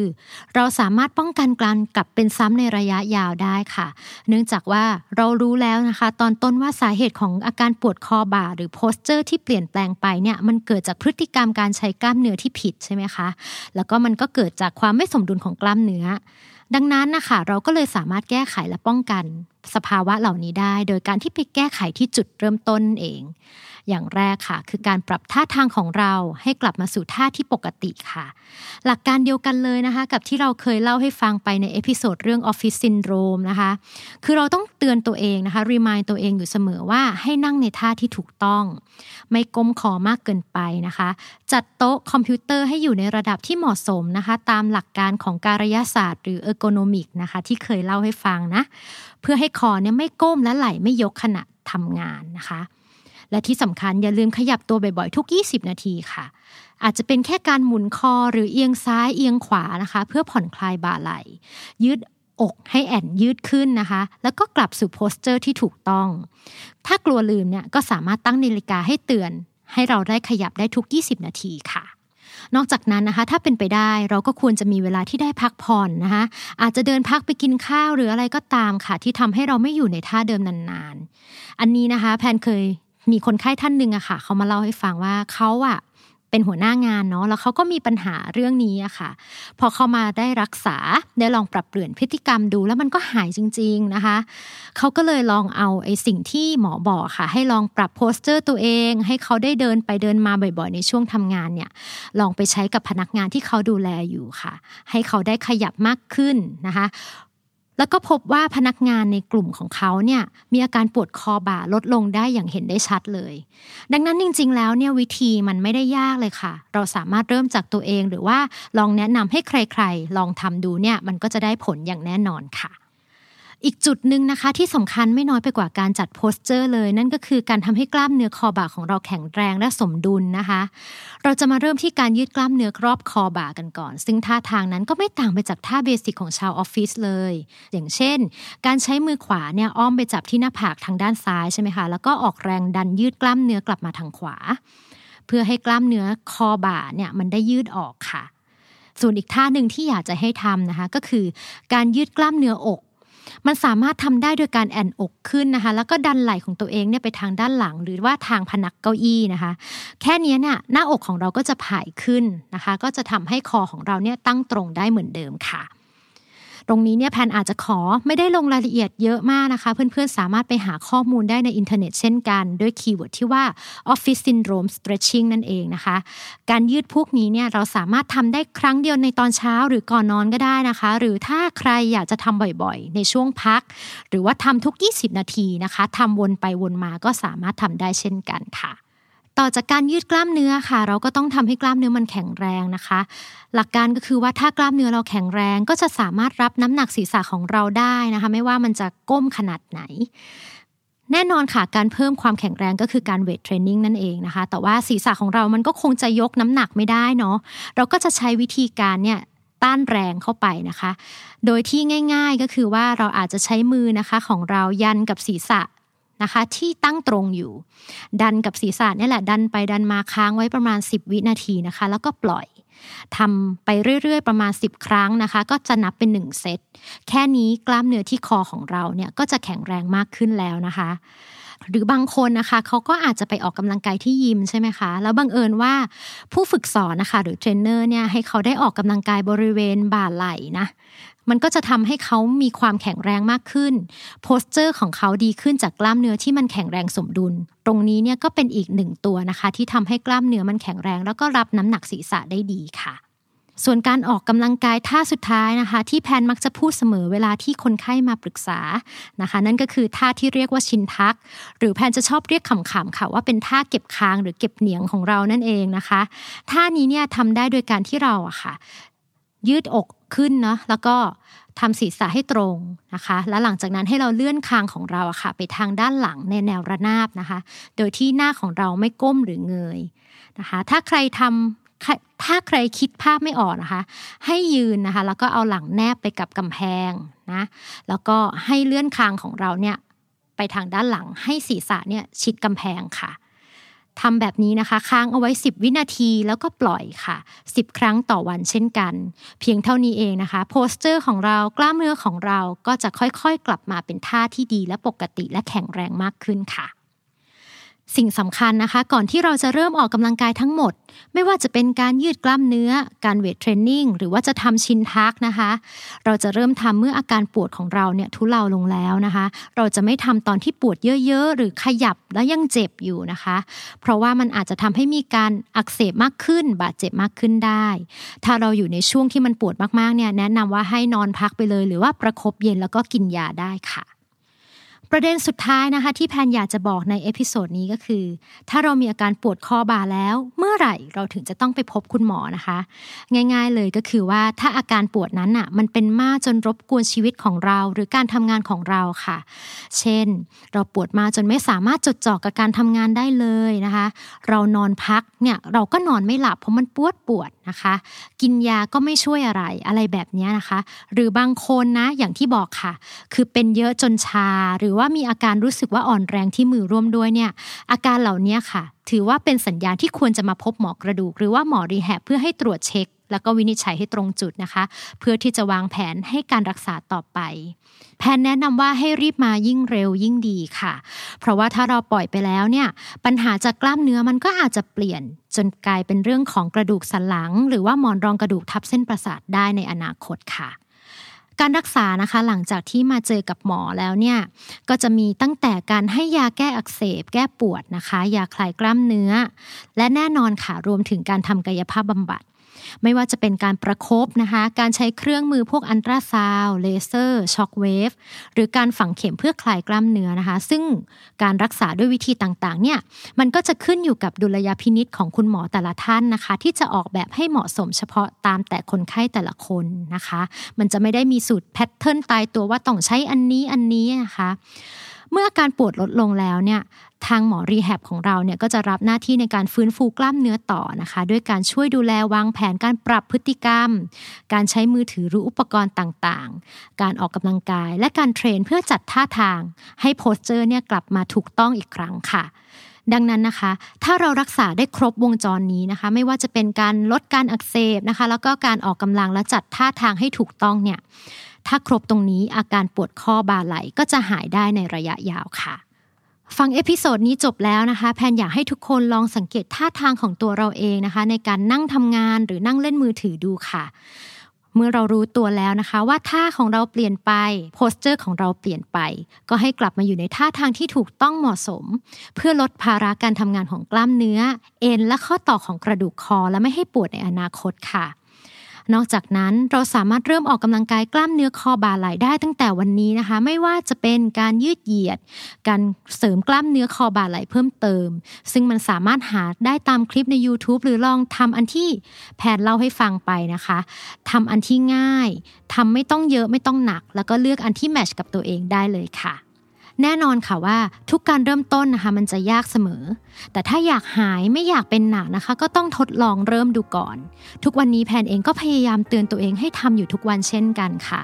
เราสามารถป้องกันการกลับเป็นซ้ำในระยะยาวได้ค่ะ เนื่องจากว่าเรารู้แล้วนะคะ ตอนต้นว่าสาเหตุของอาการปวดคอบ่า หรือ posture ที่เปลี่ยนแปลงไปเนี่ยมันเกิดจากพฤติกรรมการใช้กล้ามเนื้อที่ผิดใช่ไหมคะแล้วก็มันก็เกิดจากความไม่สมดุลของกล้ามเนื้อดังนั้นนะคะเราก็เลยสามารถแก้ไขและป้องกันสภาวะเหล่านี้ได้ โดยการที่ไปแก้ไขที่จุดเริ่มต้นเอง อย่างแรกค่ะ คือการปรับท่าทางของเราให้กลับมาสู่ท่าที่ปกติค่ะ หลักการเดียวกันเลยนะคะ กับที่เราเคยเล่าให้ฟังไปใน episode เรื่องออฟฟิศซินโดรมนะคะ คือเราต้องเตือนตัวเองนะคะรีมายตัวเองอยู่เสมอว่าให้นั่งในท่าที่ถูกต้อง ไม่ก้มคอมากเกินไปนะคะ จัดโต๊ะคอมพิวเตอร์ให้อยู่ในระดับที่เหมาะสมนะคะ ตามหลักการของการยศาสตร์ หรือเออร์โกนมิกนะคะ ที่เคยเล่าให้ฟังนะ เพื่อให้คอเนี่ยไม่ก้มและไหลไม่ยกขณะทำงานนะคะ และที่สำคัญอย่าลืมขยับตัวบ่อยๆ ทุก 20 นาทีค่ะ อาจจะเป็นแค่การหมุนคอหรือเอียงซ้ายเอียงขวานะคะ เพื่อผ่อนคลายบ่าไหล่ยืดอกให้แอ่นยืดขึ้นนะคะ แล้วก็กลับสู่ posture ที่ถูกต้อง ถ้ากลัวลืมเนี่ยก็สามารถตั้งนาฬิกาให้เตือน ให้เราได้ขยับได้ทุก 20 นาทีค่ะนอกจากนั้นนะคะ ถ้าเป็นไปได้เราก็ควรจะมีเวลาที่ได้พักผ่อนนะคะ อาจจะเดินพักไปกินข้าวหรืออะไรก็ตามค่ะ ที่ทำให้เราไม่อยู่ในท่าเดิมนานๆ อันนี้นะคะ แพนเคย มีคนไข้ท่านหนึ่งอะค่ะเขามาเล่าให้ฟังว่าเขาอะเป็นหัวหน้างานเนาะแล้วเขาก็มีปัญหาเรื่องนี้อะค่ะ พอเขามาได้รักษาได้ลองปรับเปลี่ยนพฤติกรรมดูแล้วมันก็หายจริง ๆนะคะเขาก็เลยลองเอาไอ้สิ่งที่หมอบอกค่ะ ให้ลองปรับโพสเจอร์ตัวเอง ให้เขาได้เดินไปเดินมาบ่อยๆ ในช่วงทำงานเนี่ยลองไปใช้กับพนักงานที่เขาดูแลอยู่ค่ะ ให้เขาได้ขยับมากขึ้นนะคะ แล้วก็พบว่าพนักงานในกลุ่มของเขาเนี่ยมีอาการปวดคอบ่าลดลงได้อย่างเห็นได้ชัดเลย ดังนั้นจริง ๆ แล้วเนี่ยวิธีมันไม่ได้ยากเลยค่ะ เราสามารถเริ่มจากตัวเองหรือว่าลองแนะนำให้ใคร ๆ ลองทำดูเนี่ยมันก็จะได้ผลอย่างแน่นอนค่ะ อีกจุดหนึ่งนะคะที่สำคัญไม่น้อยไปกว่าการจัด posture เลย นั่นก็คือการทำให้กล้ามเนื้อคอบ่าของเราแข็งแรงและสมดุลนะคะ เราจะมาเริ่มที่การยืดกล้ามเนื้อรอบคอบ่ากันก่อน ซึ่งท่าทางนั้นก็ไม่ต่างไปจากท่า basic ของชาวออฟฟิศเลย อย่างเช่น การใช้มือขวาเนี่ยอ้อมไปจับที่หน้าผากทางด้านซ้ายใช่ไหมคะแล้วก็ออกแรงดันยืดกล้ามเนื้อกลับมาทางขวา เพื่อให้กล้ามเนื้อคอบ่าเนี่ยมันได้ยืดออกค่ะส่วนอีกท่าหนึ่งที่อยากจะให้ทำนะคะก็คือการยืดกล้ามเนื้ออก มันสามารถทำได้โดยการแอ่นอกขึ้นนะคะแล้วก็ดันไหล่ของตัวเองเนี่ยไปทางด้านหลัง หรือว่าทางพนักเก้าอี้นะคะ แค่นี้เนี่ยหน้าอกของเราก็จะผายขึ้นนะคะ ก็จะทำให้คอของเราเนี่ยตั้งตรงได้เหมือนเดิมค่ะ ตรงนี้เนี่ยแพนอาจจะขอไม่ได้ลงรายละเอียดเยอะมากนะคะ เพื่อนๆ สามารถไปหาข้อมูลได้ในอินเทอร์เน็ตเช่นกัน ด้วย keyword ที่ว่า office syndrome stretching นั่นเองนะคะ การยืดพวกนี้เนี่ยเราสามารถทำได้ครั้งเดียวในตอนเช้าหรือก่อนนอนก็ได้นะคะ หรือถ้าใครอยากจะทำบ่อยๆ ในช่วงพัก หรือว่าทำทุก 20 นาทีนะคะทำวนไปวนมาก็สามารถทำได้เช่นกันค่ะ ต่อจากการยืดกล้ามเนื้อค่ะ เราก็ต้องทำให้กล้ามเนื้อมันแข็งแรงนะคะ หลักการก็คือว่าถ้ากล้ามเนื้อเราแข็งแรงก็จะสามารถรับน้ำหนักศีรษะของเราได้นะคะ ไม่ว่ามันจะก้มขนาดไหน แน่นอนค่ะการเพิ่มความแข็งแรงก็คือการเวทเทรนนิ่งนั่นเองนะคะ แต่ว่าศีรษะของเรามันก็คงจะยกน้ำหนักไม่ได้เนาะเราก็จะใช้วิธีการเนี่ยต้านแรงเข้าไปนะคะ โดยที่ง่าย ๆก็คือว่าเราอาจจะใช้มือนะคะของเรายันกับศีรษะ นะคะ ที่ตั้งตรงอยู่ ดันกับศีรษะนี่แหละดันไปดันมาค้างไว้ประมาณ 10 วินาทีนะคะ แล้วก็ปล่อยทำไปเรื่อยๆ ประมาณ 10 ครั้งนะคะ ก็จะนับเป็น 1 เซต แค่นี้กล้ามเนื้อที่คอของเราเนี่ยก็จะแข็งแรงมากขึ้นแล้วนะคะ หรือบางคนนะคะเขาก็อาจจะไปออกกำลังกายที่ยิมใช่ไหมคะ แล้วบังเอิญว่าผู้ฝึกสอนนะคะ หรือเทรนเนอร์เนี่ยให้เขาได้ออกกำลังกายบริเวณบ่าไหล่นะ มันก็จะทำให้เขามีความแข็งแรงมากขึ้น posture ของเขาดีขึ้นจากกล้ามเนื้อที่มันแข็งแรงสมดุล ตรงนี้เนี่ยก็เป็นอีกหนึ่งตัวนะคะ ที่ทำให้กล้ามเนื้อมันแข็งแรง แล้วก็รับน้ำหนักศีรษะได้ดีค่ะส่วนการออกกำลังกายท่าสุดท้ายนะคะ ที่แพนมักจะพูดเสมอเวลาที่คนไข้มาปรึกษานะคะ นั่นก็คือท่าที่เรียกว่าชินทัก หรือแพนจะชอบเรียกขำๆค่ะว่าเป็นท่าเก็บคางหรือเก็บเหนียงของเรานั่นเองนะคะ ท่านี้เนี่ยทำได้โดยการที่เราอะค่ะ ยืดอกขึ้นเนาะแล้วก็ทำศีรษะให้ตรงนะคะ แล้วหลังจากนั้นให้เราเลื่อนคางของเราอะค่ะ ไปทางด้านหลังในแนวระนาบนะคะ โดยที่หน้าของเราไม่ก้มหรือเงยนะคะ ถ้าใครทำถ้าใครคิดภาพไม่ออกนะคะ ให้ยืนนะคะ แล้วก็เอาหลังแนบไปกับกำแพงนะแล้วก็ให้เลื่อนคางของเราเนี่ยไปทางด้านหลังให้ศีรษะเนี่ยชิดกำแพงค่ะ ทำแบบนี้นะคะ ค้างเอาไว้ 10 วินาทีแล้วก็ปล่อยค่ะ 10 ครั้งต่อวันเช่นกัน เพียงเท่านี้เองนะคะโพสเจอร์ของเรากล้ามเนื้อของเราก็จะค่อยๆ กลับมาเป็นท่าที่ดีและปกติและแข็งแรงมากขึ้นค่ะ สิ่งสำคัญนะคะ ก่อนที่เราจะเริ่มออกกำลังกายทั้งหมด ไม่ว่าจะเป็นการยืดกล้ามเนื้อ การเวทเทรนนิ่งหรือว่าจะทำชินทักนะคะ เราจะเริ่มทำเมื่ออาการปวดของเราเนี่ยทุเลาลงแล้วนะคะ เราจะไม่ทำตอนที่ปวดเยอะ ๆ หรือขยับแล้วยังเจ็บอยู่นะคะ เพราะว่ามันอาจจะทำให้มีการอักเสบมากขึ้น บาดเจ็บมากขึ้นได้ ถ้าเราอยู่ในช่วงที่มันปวดมากๆเนี่ยแนะนำว่าให้นอนพักไปเลย หรือว่าประครบเย็นแล้วก็กินยาได้ค่ะ ประเด็นสุดท้ายนะคะที่แพนอยากจะบอกใน episode นี้ก็คือ ถ้าเรามีอาการปวดคอบ่าแล้ว เมื่อไหร่เราถึงจะต้องไปพบคุณหมอนะคะ ง่ายๆเลยก็คือว่าถ้าอาการปวดนั้นอะมันเป็นมากจนรบกวนชีวิตของเรา หรือการทำงานของเราค่ะ เช่น เราปวดมากจนไม่สามารถจดจ่อกับการทำงานได้เลยนะคะ เรานอนพักเนี่ยเราก็นอนไม่หลับเพราะมันปวดปวดนะคะ กินยาก็ไม่ช่วยอะไรอะไรแบบนี้นะคะ หรือบางคนนะอย่างที่บอกค่ะ คือเป็นเยอะจนชาหรือว่ามีอาการรู้สึกว่าอ่อนแรงที่มือร่วมด้วยเนี่ยอาการเหล่านี้ค่ะ ถือว่าเป็นสัญญาณที่ควรจะมาพบหมอกระดูก หรือว่าหมอรีแฮบเพื่อให้ตรวจเช็ค แล้วก็วินิจฉัยให้ตรงจุดนะคะ เพื่อที่จะวางแผนให้การรักษาต่อไป แพนแนะนำว่าให้รีบมายิ่งเร็วยิ่งดีค่ะ เพราะว่าถ้าเราปล่อยไปแล้วเนี่ยปัญหาจากกล้ามเนื้อมันก็อาจจะเปลี่ยนจนกลายเป็นเรื่องของกระดูกสันหลัง หรือว่าหมอนรองกระดูกทับเส้นประสาทได้ในอนาคตค่ะ การรักษานะคะหลังจากที่มาเจอกับหมอแล้วเนี่ยก็จะมีตั้งแต่การให้ยาแก้อักเสบ แก้ปวดนะคะ ยาคลายกล้ามเนื้อ และแน่นอนค่ะรวมถึงการทำกายภาพบำบัด ไม่ว่าจะเป็นการประคบนะคะ การใช้เครื่องมือพวกอัลตราซาวด์เลเซอร์ shockwave หรือการฝังเข็มเพื่อคลายกล้ามเนื้อนะคะ ซึ่งการรักษาด้วยวิธีต่างๆเนี่ยมันก็จะขึ้นอยู่กับดุลยพินิจของคุณหมอแต่ละท่านนะคะ ที่จะออกแบบให้เหมาะสมเฉพาะตามแต่คนไข้แต่ละคนนะคะ มันจะไม่ได้มีสูตร pattern ตายตัวว่าต้องใช้อันนี้อันนี้นะคะ เมื่ออาการปวดลดลงแล้วเนี่ยทางหมอ rehab ของเราเนี่ยก็จะรับหน้าที่ในการฟื้นฟูกล้ามเนื้อต่อนะคะ ด้วยการช่วยดูแลวางแผนการปรับพฤติกรรม การใช้มือถือหรืออุปกรณ์ต่างๆ การออกกำลังกาย และการ train เพื่อจัดท่าทาง ให้ posture เนี่ยกลับมาถูกต้องอีกครั้งค่ะดังนั้นนะคะ ถ้าเรารักษาได้ครบวงจรนี้นะคะ ไม่ว่าจะเป็นการลดการอักเสบนะคะ แล้วก็การออกกำลังและจัดท่าทางให้ถูกต้องเนี่ย ถ้าครบตรงนี้อาการปวดคอบ่าไหล่ก็จะหายได้ในระยะยาวค่ะ ฟัง episode นี้จบแล้วนะคะ แพนอยากให้ทุกคนลองสังเกตท่าทางของตัวเราเองนะคะ ในการนั่งทำงานหรือนั่งเล่นมือถือดูค่ะ เมื่อเรารู้ตัวแล้วนะคะ ว่าท่าของเราเปลี่ยนไป posture ของเราเปลี่ยนไป ก็ให้กลับมาอยู่ในท่าทางที่ถูกต้องเหมาะสม เพื่อลดภาระการทำงานของกล้ามเนื้อ เอ็นและข้อต่อของกระดูกคอ และไม่ให้ปวดในอนาคตค่ะ นอกจากนั้นเราสามารถเริ่มออกกำลังกายกล้ามเนื้อคอบ่าไหล่ได้ตั้งแต่วันนี้นะคะ ไม่ว่าจะเป็นการยืดเหยียด การเสริมกล้ามเนื้อคอบ่าไหล่เพิ่มเติม ซึ่งมันสามารถหาได้ตามคลิปใน YouTube หรือลองทำอันที่แพทย์เล่าให้ฟังไปนะคะทำอันที่ง่ายทำไม่ต้องเยอะไม่ต้องหนัก แล้วก็เลือกอันที่แมชกับตัวเองได้เลยค่ะ แน่นอนค่ะว่าทุกการเริ่มต้นนะคะมันจะยากเสมอ แต่ถ้าอยากหายไม่อยากเป็นหนักนะคะ ก็ต้องทดลองเริ่มดูก่อน ทุกวันนี้แพนเองก็พยายามเตือนตัวเองให้ทำอยู่ทุกวันเช่นกันค่ะ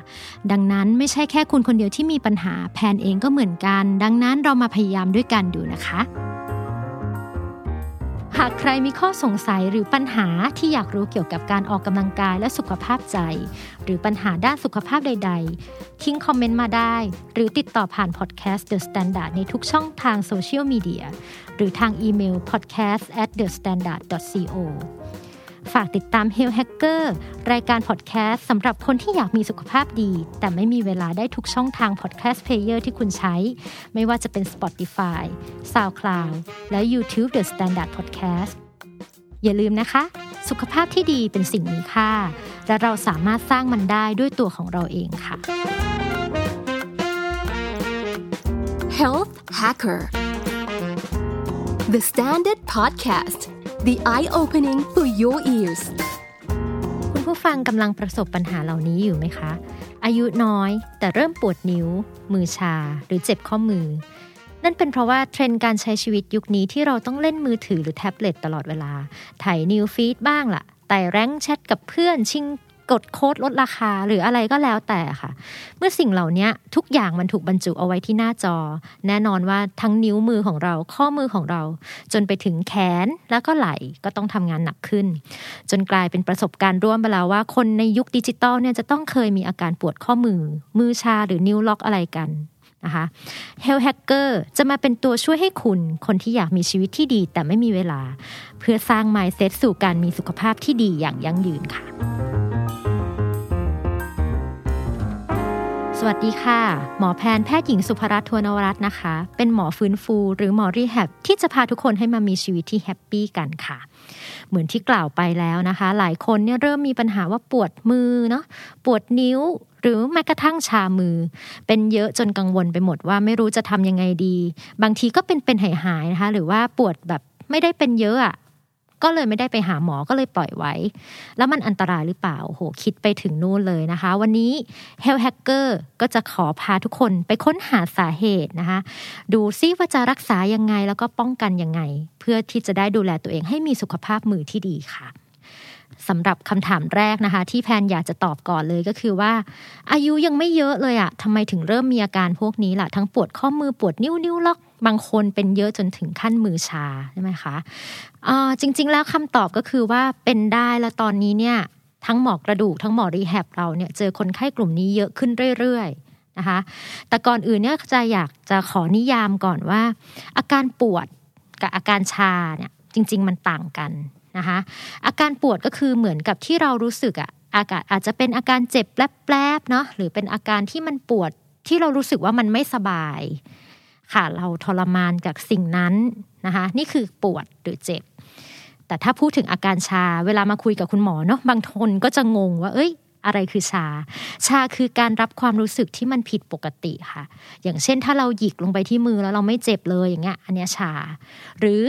ดังนั้นไม่ใช่แค่คุณคนเดียวที่มีปัญหาแพนเองก็เหมือนกัน ดังนั้นเรามาพยายามด้วยกันดูนะคะ หากใครมีข้อสงสัยหรือปัญหาที่อยากรู้เกี่ยวกับการออกกำลังกายและสุขภาพใจ หรือปัญหาด้านสุขภาพใด ๆ ทิ้งคอมเมนต์มาได้ หรือติดต่อผ่านพอดแคสต์ The Standard ในทุกช่องทางโซเชียลมีเดียหรือทางอีเมล podcast at the standard co ฝากติดตาม Health Hacker รายการพอดแคสต์สำหรับคนที่อยากมีสุขภาพดี แต่ไม่มีเวลาได้ทุกช่องทางพอดแคสต์ player ที่คุณใช้ ไม่ว่าจะเป็น Spotify, SoundCloud และ YouTube The Standard Podcast อย่าลืมนะคะ สุขภาพที่ดีเป็นสิ่งมีค่า และเราสามารถสร้างมันได้ด้วยตัวของเราเองค่ะ Health Hacker The Standard Podcast the eye-opening for your ears คุณผู้ฟังกำลังประสบปัญหาเหล่านี้อยู่ไหมคะ อายุน้อยแต่เริ่มปวดนิ้ว มือชา หรือเจ็บข้อมือ นั่นเป็นเพราะว่าเทรนด์การใช้ชีวิตยุคนี้ที่เราต้องเล่นมือถือหรือแท็บเล็ตตลอดเวลา ไถ news feed บ้างล่ะไต่ rank แชทกับเพื่อนชิง กดโค้ดลดราคาหรืออะไรก็แล้วแต่ค่ะ เมื่อสิ่งเหล่านี้ทุกอย่างมันถูกบรรจุเอาไว้ที่หน้าจอ แน่นอนว่าทั้งนิ้วมือของเราข้อมือของเรา จนไปถึงแขนแล้วก็ไหล่ก็ต้องทำงานหนักขึ้น จนกลายเป็นประสบการณ์ร่วมไปแล้วว่าคนในยุคดิจิตอลเนี่ยจะต้องเคยมีอาการปวดข้อมือ มือชาหรือนิ้วล็อกอะไรกันนะคะ Health Hacker จะมาเป็นตัวช่วยให้คุณคนที่อยากมีชีวิตที่ดีแต่ไม่มีเวลา เพื่อสร้าง mindset สู่การมีสุขภาพที่ดีอย่างยั่งยืนค่ะ สวัสดีค่ะ หมอแพนแพทย์หญิงสุภรัตน์ทวนวรัตน์นะคะ เป็นหมอฟื้นฟู หรือหมอ rehab ที่จะพาทุกคนให้มามีชีวิตที่ happy กันค่ะ เหมือนที่กล่าวไปแล้วนะคะ หลายคนเนี่ยเริ่มมีปัญหาว่าปวดมือเนาะปวดนิ้วหรือแม้กระทั่งชามือ เป็นเยอะจนกังวลไปหมดว่าไม่รู้จะทำยังไงดี บางทีก็เป็นเป็นหายหายนะคะ หรือว่าปวดแบบไม่ได้เป็นเยอะอะ ก็เลยไม่ได้ไปหาหมอก็เลยปล่อยไว้ แล้วมันอันตรายหรือเปล่าโหคิดไปถึงนู่นเลยนะคะ วันนี้ Health Hacker ก็จะขอพาทุกคนไปค้นหาสาเหตุนะคะ ดูซิว่าจะรักษายังไงแล้วก็ป้องกันยังไง เพื่อที่จะได้ดูแลตัวเองให้มีสุขภาพมือที่ดีค่ะ สำหรับคำถามแรกนะคะ ที่แพนอยากจะตอบก่อนเลยก็คือว่า อายุยังไม่เยอะเลยอะทำไมถึงเริ่มมีอาการพวกนี้ล่ะ ทั้งปวดข้อมือปวดนิ้วนิ้วล็อกบางคนเป็นเยอะจนถึงขั้นมือชาใช่ไหมคะะจริง ๆ แล้วคำตอบก็คือว่าเป็นได้แล้วตอนนี้เนี่ยทั้งหมอกระดูกทั้งหมอรีแฮบเราเนี่ยเจอคนไข้กลุ่มนี้เยอะขึ้นเรื่อยๆนะคะ แต่ก่อนอื่นเนี่ยจะอยากจะขอนิยามก่อนว่า อาการปวดกับอาการชาเนี่ยจริง ๆ มันต่างกัน นะคะอาการปวดก็คือเหมือนกับที่เรารู้สึกอะอากาศอาจจะเป็นอาการเจ็บแปลบๆเนาะหรือเป็นอาการที่มันปวดที่เรารู้สึกว่ามันไม่สบาย ค่ะเราทรมานจากสิ่งนั้นนะคะนี่คือปวดหรือเจ็บ แต่ถ้าพูดถึงอาการชาเวลามาคุยกับคุณหมอเนาะบางคนก็จะงงว่า เอ้ย อะไรคือชา ชาคือการรับความรู้สึกที่มันผิดปกติค่ะ อย่างเช่นถ้าเราหยิกลงไปที่มือแล้วเราไม่เจ็บเลยอย่างเงี้ยอันนี้ชา หรือ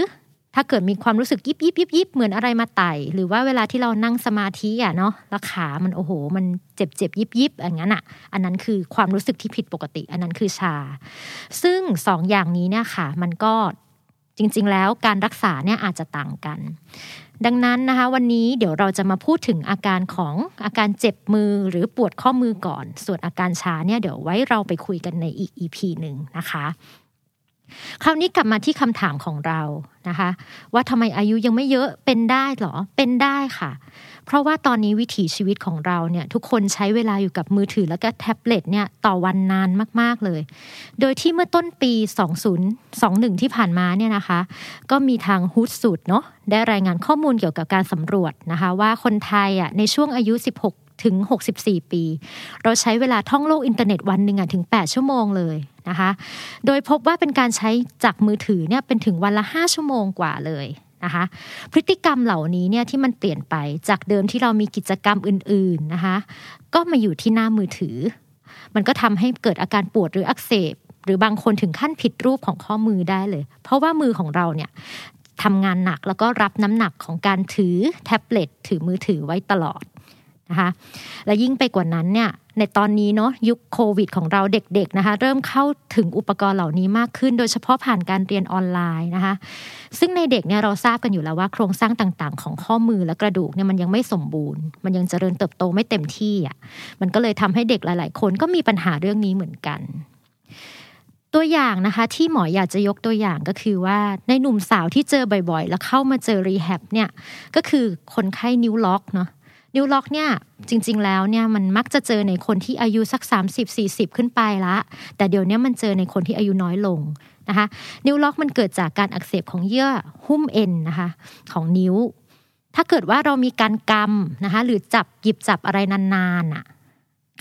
ถ้าเกิดมีความรู้สึกยิบยิบยิบยิบเหมือนอะไรมาไต่หรือว่าเวลาที่เรานั่งสมาธิอะเนาะแล้วขามันโอ้โห มันเจ็บเจ็บยิบยิบอย่างนั้นอะ อันนั้นคือความรู้สึกที่ผิดปกติ อันนั้นคือชา ซึ่งสองอย่างนี้เนี่ยค่ะ มันก็จริง ๆ แล้วการรักษาเนี่ยอาจจะต่างกัน ดังนั้นนะคะ วันนี้เดี๋ยวเราจะมาพูดถึงอาการของอาการเจ็บมือหรือปวดข้อมือก่อน ส่วนอาการชาเนี่ยเดี๋ยวไว้เราไปคุยกันในอีก EP หนึ่งนะคะ คราวนี้กลับมาที่คำถามของเรานะคะ ว่าทำไมอายุยังไม่เยอะเป็นได้หรอ เป็นได้ค่ะ เพราะว่าตอนนี้วิถีชีวิตของเราเนี่ย ทุกคนใช้เวลาอยู่กับมือถือแล้วก็แท็บเล็ตเนี่ยต่อวันนานมากๆเลย โดยที่เมื่อต้นปี 2021 ที่ผ่านมาเนี่ยนะคะ ก็มีทางฮุดสุดเนาะได้รายงานข้อมูลเกี่ยวกับการสำรวจนะคะ ว่าคนไทยอะในช่วงอายุ 16 ถึง 64 ปี เราใช้เวลาท่องโลกอินเทอร์เน็ตวันหนึ่งถึง 8 ชั่วโมงเลยนะคะ โดยพบว่าเป็นการใช้จากมือถือเนี่ยเป็นถึงวันละ 5 ชั่วโมงกว่าเลยนะคะพฤติกรรมเหล่านี้เนี่ยที่มันเปลี่ยนไปจากเดิมที่เรามีกิจกรรมอื่นๆนะคะก็มาอยู่ที่หน้ามือถือ มันก็ทำให้เกิดอาการปวดหรืออักเสบ หรือบางคนถึงขั้นผิดรูปของข้อมือได้เลย เพราะว่ามือของเราเนี่ยทำงานหนักแล้วก็รับน้ำหนักของการถือแท็บเล็ตถือมือถือไว้ตลอด นะคะและยิ่งไปกว่านั้นเนี่ยในตอนนี้เนาะยุคโควิด ของเราเด็กๆนะคะเริ่มเข้าถึงอุปกรณ์เหล่านี้มากขึ้น โดยเฉพาะผ่านการเรียนออนไลน์นะคะซึ่งในเด็กเนี่ยเราทราบกันอยู่แล้วว่าโครงสร้างต่างๆ ของข้อมือและกระดูกเนี่ยมันยังไม่สมบูรณ์ มันยังเจริญเติบโตไม่เต็มที่อะมันก็เลยทำให้เด็กหลาย ๆ คนก็มีปัญหาเรื่องนี้เหมือนกัน ตัวอย่างนะคะที่หมออยากจะยกตัวอย่างก็คือว่าในหนุ่มสาวที่เจอบ่อยๆ แล้วเข้ามาเจอรีแฮบเนี่ยก็คือคนไข้นิ้วล็อกเนาะ นิวล็อกเนี่ยจริง ๆ แล้วเนี่ยมันมักจะเจอในคนที่อายุสัก 30-40 ขึ้นไปละแต่เดี๋ยวนี้มันเจอในคนที่อายุน้อยลงนะคะนิวล็อกมันเกิดจากการอักเสบของเยื่อหุ้มเอ็นนะคะของนิ้ว ถ้าเกิดว่าเรามีการกำนะคะหรือจับหยิบจับอะไรนานๆอะ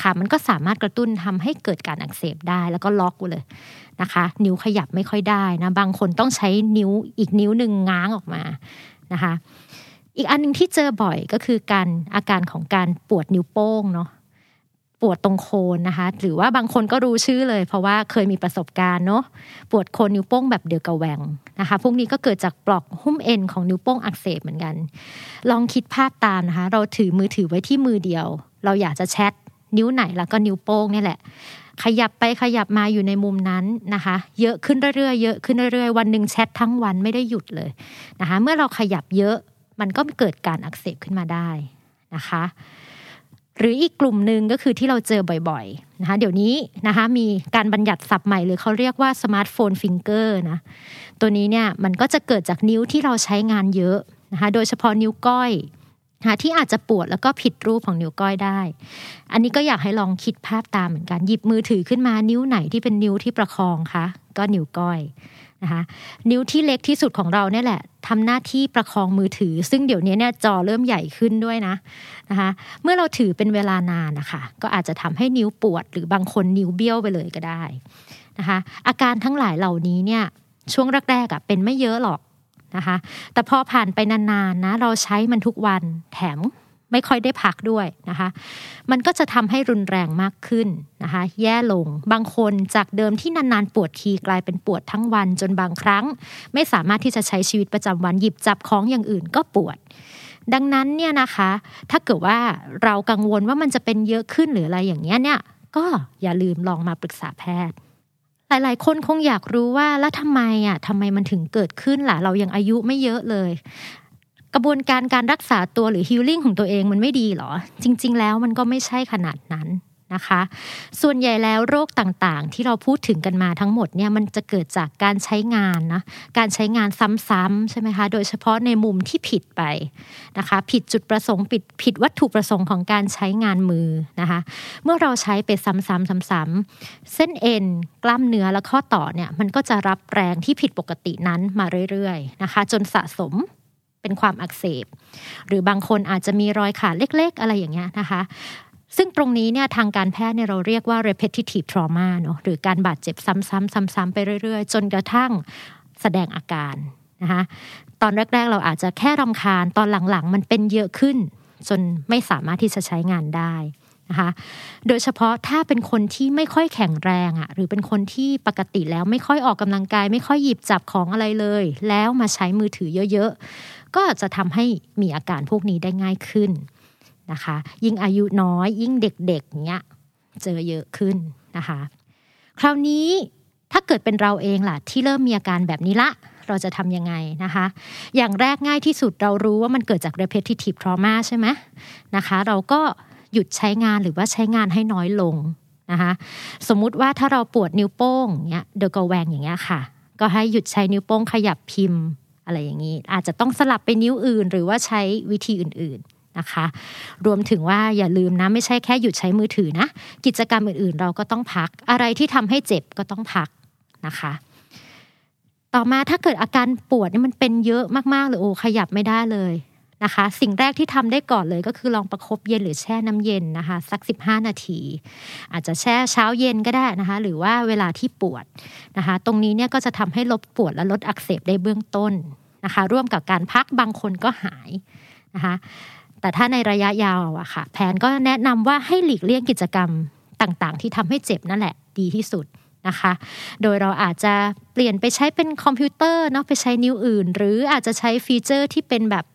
ค่ะมันก็สามารถกระตุ้นทำให้เกิดการอักเสบได้แล้วก็ล็อกเลยนะคะ นิ้วขยับไม่ค่อยได้นะบางคนต้องใช้นิ้วอีกนิ้วหนึ่งง้างออกมานะคะ อีกอันนึงที่เจอบ่อยก็คือการอาการของการปวดนิ้วโป้งเนาะปวดตรงโคนนะคะ หรือว่าบางคนก็รู้ชื่อเลย เพราะว่าเคยมีประสบการณ์เนาะปวดโคนนิ้วโป้งแบบเดือกระแวงนะคะ พวกนี้ก็เกิดจากปลอกหุ้มเอ็นของนิ้วโป้งอักเสบเหมือนกัน ลองคิดภาพตามนะคะ เราถือมือถือไว้ที่มือเดียว เราอยากจะแชทนิ้วไหนแล้วก็นิ้วโป้งนี่แหละ ขยับไปขยับมาอยู่ในมุมนั้นนะคะ เยอะขึ้นเรื่อยๆเยอะขึ้นเรื่อยๆวันหนึ่งแชททั้งวันไม่ได้หยุดเลยนะคะ เมื่อเราขยับเยอะ มันก็เกิดการอักเสบขึ้นมาได้นะคะ หรืออีกกลุ่มหนึ่งก็คือที่เราเจอบ่อยๆนะคะเดี๋ยวนี้นะคะมีการบัญญัติศัพท์ใหม่หรือเขาเรียกว่า smartphone finger นะตัวนี้เนี่ยมันก็จะเกิดจากนิ้วที่เราใช้งานเยอะนะคะโดยเฉพาะนิ้วก้อยนะที่อาจจะปวดแล้วก็ผิดรูปของนิ้วก้อยได้ อันนี้ก็อยากให้ลองคิดภาพตามเหมือนกัน หยิบมือถือขึ้นมานิ้วไหนที่เป็นนิ้วที่ประคองคะ ก็นิ้วก้อย นะคะนิ้วที่เล็กที่สุดของเราเนี่ยแหละทำหน้าที่ประคองมือถือ ซึ่งเดี๋ยวนี้เนี่ยจอเริ่มใหญ่ขึ้นด้วยนะนะคะเมื่อเราถือเป็นเวลานานนะคะก็อาจจะทำให้นิ้วปวด หรือบางคนนิ้วเบี้ยวไปเลยก็ได้นะคะอาการทั้งหลายเหล่านี้เนี่ยช่วงแรกๆอะเป็นไม่เยอะหรอกนะคะแต่พอผ่านไปนานๆนะเราใช้มันทุกวันแถม ไม่ค่อยได้พักด้วยนะคะ มันก็จะทำให้รุนแรงมากขึ้นนะคะ แย่ลงบางคนจากเดิมที่นานๆ ปวดทีกลายเป็นปวดทั้งวันจนบางครั้ง ไม่สามารถที่จะใช้ชีวิตประจำวันหยิบจับของอย่างอื่นก็ปวด ดังนั้นเนี่ยนะคะ ถ้าเกิดว่าเรากังวลว่ามันจะเป็นเยอะขึ้นหรืออะไรอย่างเงี้ยเนี่ย ก็อย่าลืมลองมาปรึกษาแพทย์หลาย ๆ คนคงอยากรู้ว่าแล้วทำไมอะทำไมมันถึงเกิดขึ้นล่ะ เรายังอายุไม่เยอะเลย กระบวนการการรักษาตัวหรือฮิลลิ่งของตัวเองมันไม่ดีหรอ จริง ๆ แล้วมันก็ไม่ใช่ขนาดนั้นนะคะ ส่วนใหญ่แล้วโรคต่างๆ ที่เราพูดถึงกันมาทั้งหมดเนี่ยมันจะเกิดจากการใช้งานนะการใช้งานซ้ำๆใช่ไหมคะโดยเฉพาะในมุมที่ผิดไปนะคะผิดจุดประสงค์ผิดผิดวัตถุประสงค์ของการใช้งานมือนะคะเมื่อเราใช้ไปซ้ำๆซ้ำๆเส้นเอ็นกล้ามเนื้อและข้อต่อเนี่ยมันก็จะรับแรงที่ผิดปกตินั้นมาเรื่อยๆนะคะจนสะสม เป็นความอักเสบ หรือบางคนอาจจะมีรอยขาดเล็ก ๆ อะไรอย่างเงี้ยนะคะซึ่งตรงนี้เนี่ยทางการแพทย์เนี่ยเราเรียกว่า repetitive trauma เนาะหรือการบาดเจ็บซ้ำๆซ้ำๆไปเรื่อย ๆ จนกระทั่งแสดงอาการนะคะตอนแรก ๆ เราอาจจะแค่รำคาญตอนหลังๆ มันเป็นเยอะขึ้น จนไม่สามารถที่จะใช้งานได้นะคะโดยเฉพาะถ้าเป็นคนที่ไม่ค่อยแข็งแรงอะ่ะหรือเป็นคนที่ปกติแล้วไม่ค่อยออกกำลังกาย ไม่ค่อยหยิบจับของอะไรเลย แล้วมาใช้มือถือเยอะๆ ก็จะทำให้มีอาการพวกนี้ได้ง่ายขึ้นนะคะ ยิ่งอายุน้อยยิ่งเด็กๆเนี้ยเจอเยอะขึ้นนะคะ คราวนี้ถ้าเกิดเป็นเราเองล่ะ ที่เริ่มมีอาการแบบนี้ละ เราจะทำยังไงนะคะ อย่างแรกง่ายที่สุดเรารู้ว่ามันเกิดจาก repetitive trauma ใช่ไหมนะคะ เราก็หยุดใช้งานหรือว่าใช้งานให้น้อยลงนะคะ สมมุติว่าถ้าเราปวดนิ้วโป้งเนี้ยเดอะกแวงอย่างเงี้ยค่ะ ก็ให้หยุดใช้นิ้วโป้งขยับพิมพ์ อะไรอย่างนี้ อาจจะต้องสลับไปนิ้วอื่น หรือว่าใช้วิธีอื่นๆนะคะ รวมถึงว่าอย่าลืมนะไม่ใช่แค่หยุดใช้มือถือนะ กิจกรรมอื่นๆ เราก็ต้องพัก อะไรที่ทำให้เจ็บก็ต้องพักนะคะต่อมาถ้าเกิดอาการปวดนี่มันเป็นเยอะมากๆเลยโอ้ขยับไม่ได้เลย นะคะ สิ่งแรกที่ทำได้ก่อนเลยก็คือลองประครบเย็นหรือแช่น้ำเย็นนะคะ สัก 15 นาที อาจจะแช่เช้าเย็นก็ได้นะคะ หรือว่าเวลาที่ปวดนะคะ ตรงนี้เนี่ยก็จะทำให้ลดปวดและลดอักเสบได้เบื้องต้นนะคะ ร่วมกับการพักบางคนก็หายนะคะแต่ถ้าในระยะยาวอะค่ะ แพนก็แนะนำว่าให้หลีกเลี่ยงกิจกรรมต่างๆ ที่ทำให้เจ็บนั่นแหละดีที่สุดนะคะ โดยเราอาจจะเปลี่ยนไปใช้เป็นคอมพิวเตอร์เนาะไปใช้นิ้วอื่น หรืออาจจะใช้ feature ที่เป็นแบบ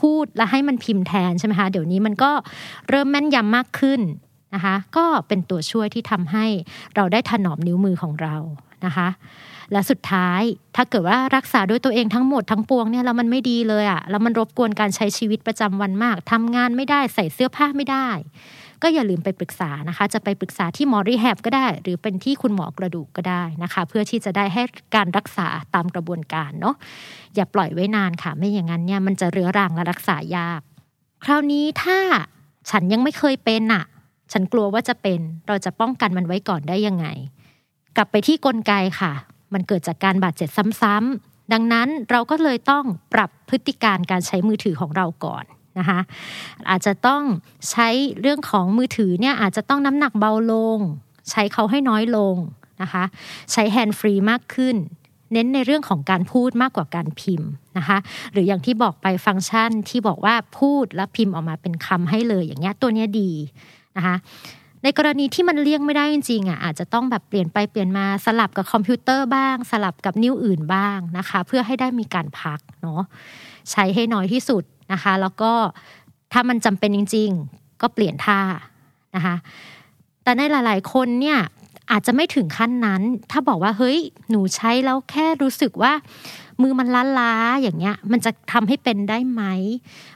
พูดและให้มันพิมพ์แทนใช่ไหมคะเดี๋ยวนี้มันก็เริ่มแม่นยำมากขึ้นนะคะก็เป็นตัวช่วยที่ทำให้เราได้ถนอมนิ้วมือของเรานะคะและสุดท้ายถ้าเกิดว่ารักษาด้วยตัวเองทั้งหมดทั้งปวงเนี่ยแล้วมันไม่ดีเลยอะ่ะแล้วมันรบกวนการใช้ชีวิตประจำวันมากทำงานไม่ได้ใส่เสื้อผ้าไม่ได้ ก็อย่าลืมไปปรึกษานะคะ จะไปปรึกษาที่หมอรีแฮบก็ได้ หรือเป็นที่คุณหมอกระดูกก็ได้นะคะ เพื่อที่จะได้ให้การรักษาตามกระบวนการเนาะอย่าปล่อยไว้นานค่ะ ไม่อย่างนั้นเนี่ยมันจะเรื้อรังและรักษายาก คราวนี้ถ้าฉันยังไม่เคยเป็นอะฉันกลัวว่าจะเป็นเราจะป้องกันมันไว้ก่อนได้ยังไง กลับไปที่กลไกค่ะ มันเกิดจากการบาดเจ็บซ้ำๆดังนั้นเราก็เลยต้องปรับพฤติการการใช้มือถือของเราก่อน นะคะอาจจะต้องใช้เรื่องของมือถือเนี่ยอาจจะต้องน้ำหนักเบาลง ใช้เขาให้น้อยลงนะคะใช้แฮนด์ฟรีมากขึ้น เน้นในเรื่องของการพูดมากกว่าการพิมพ์นะคะหรืออย่างที่บอกไปฟังก์ชันที่บอกว่าพูดแล้วพิมพ์ออกมาเป็นคำให้เลยอย่างเงี้ยตัวเนี้ยดีนะคะในกรณีที่มันเลี่ยงไม่ได้จริงๆอะอาจจะต้องแบบเปลี่ยนไปเปลี่ยนมาสลับกับคอมพิวเตอร์บ้าง สลับกับนิ้วอื่นบ้างนะคะ เพื่อให้ได้มีการพักเนาะใช้ให้น้อยที่สุด นะคะ แล้วก็ถ้ามันจำเป็นจริง ๆ ก็เปลี่ยนท่านะคะ แต่ในหลาย ๆ คนเนี่ยอาจจะไม่ถึงขั้นนั้น ถ้าบอกว่าเฮ้ยหนูใช้แล้วแค่รู้สึกว่า มือมันล้าๆอย่างเงี้ย มันจะทำให้เป็นได้ไหม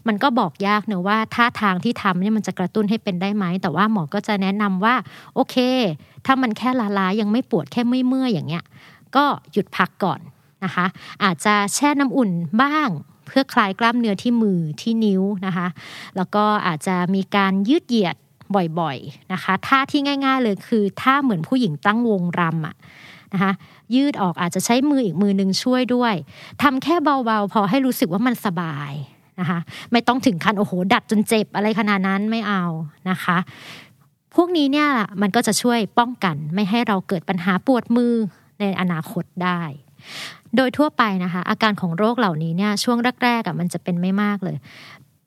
มันก็บอกยากเนอะว่าท่าทางที่ทำเนี่ยมันจะกระตุ้นให้เป็นได้ไหม แต่ว่าหมอก็จะแนะนำว่า โอเค ถ้ามันแค่ล้าๆยังไม่ปวดแค่เมื่อยๆอย่างเงี้ย ก็หยุดพักก่อนนะคะ อาจจะแช่น้ำอุ่นบ้าง เพื่อคลายกล้ามเนื้อที่มือที่นิ้วนะคะ แล้วก็อาจจะมีการยืดเหยียดบ่อยๆนะคะท่าที่ง่าย ๆ เลยคือท่าเหมือนผู้หญิงตั้งวงรำอะนะคะยืดออกอาจจะใช้มืออีกมือหนึ่งช่วยด้วยทำแค่เบาๆ พอให้รู้สึกว่ามันสบายนะคะไม่ต้องถึงขั้นโอ้โห ดัดจนเจ็บอะไรขนาดนั้นไม่เอานะคะ พวกนี้เนี่ยมันก็จะช่วยป้องกันไม่ให้เราเกิดปัญหาปวดมือในอนาคตได้ โดยทั่วไปนะคะ อาการของโรคเหล่านี้เนี่ยช่วงแรกๆอะมันจะเป็นไม่มากเลย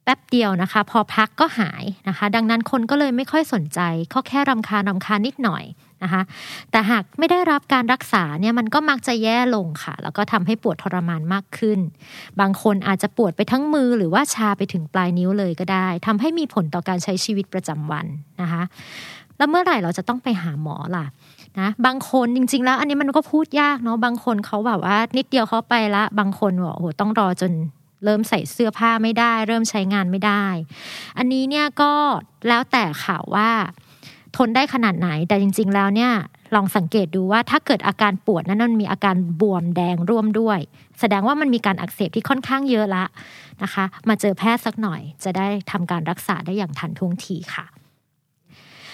แป๊บเดียวนะคะ พอพักก็หายนะคะ ดังนั้นคนก็เลยไม่ค่อยสนใจเขาแค่รำคาญรำคาญนิดหน่อยนะคะ แต่หากไม่ได้รับการรักษาเนี่ยมันก็มักจะแย่ลงค่ะ แล้วก็ทำให้ปวดทรมานมากขึ้น บางคนอาจจะปวดไปทั้งมือหรือว่าชาไปถึงปลายนิ้วเลยก็ได้ทำให้มีผลต่อการใช้ชีวิตประจำวันนะคะ แล้วเมื่อไหร่เราจะต้องไปหาหมอล่ะนะบางคนจริง ๆ แล้ว อันนี้มันก็พูดยากเนาะบางคนเขาแบบว่า นิดเดียวเขาไปละ บางคนบอกโอ้โหต้องรอจนเริ่มใส่เสื้อผ้าไม่ได้ เริ่มใช้งานไม่ได้ อันนี้เนี่ยก็แล้วแต่ข่าวว่า ทนได้ขนาดไหนแต่จริง ๆ แล้วเนี่ยลองสังเกตดูว่าถ้าเกิดอาการปวดนั้นมันมีอาการบวมแดงร่วมด้วย แสดงว่ามันมีการอักเสบที่ค่อนข้างเยอะละนะคะ มาเจอแพทย์สักหน่อย จะได้ทำการรักษาได้อย่างทันท่วงทีค่ะ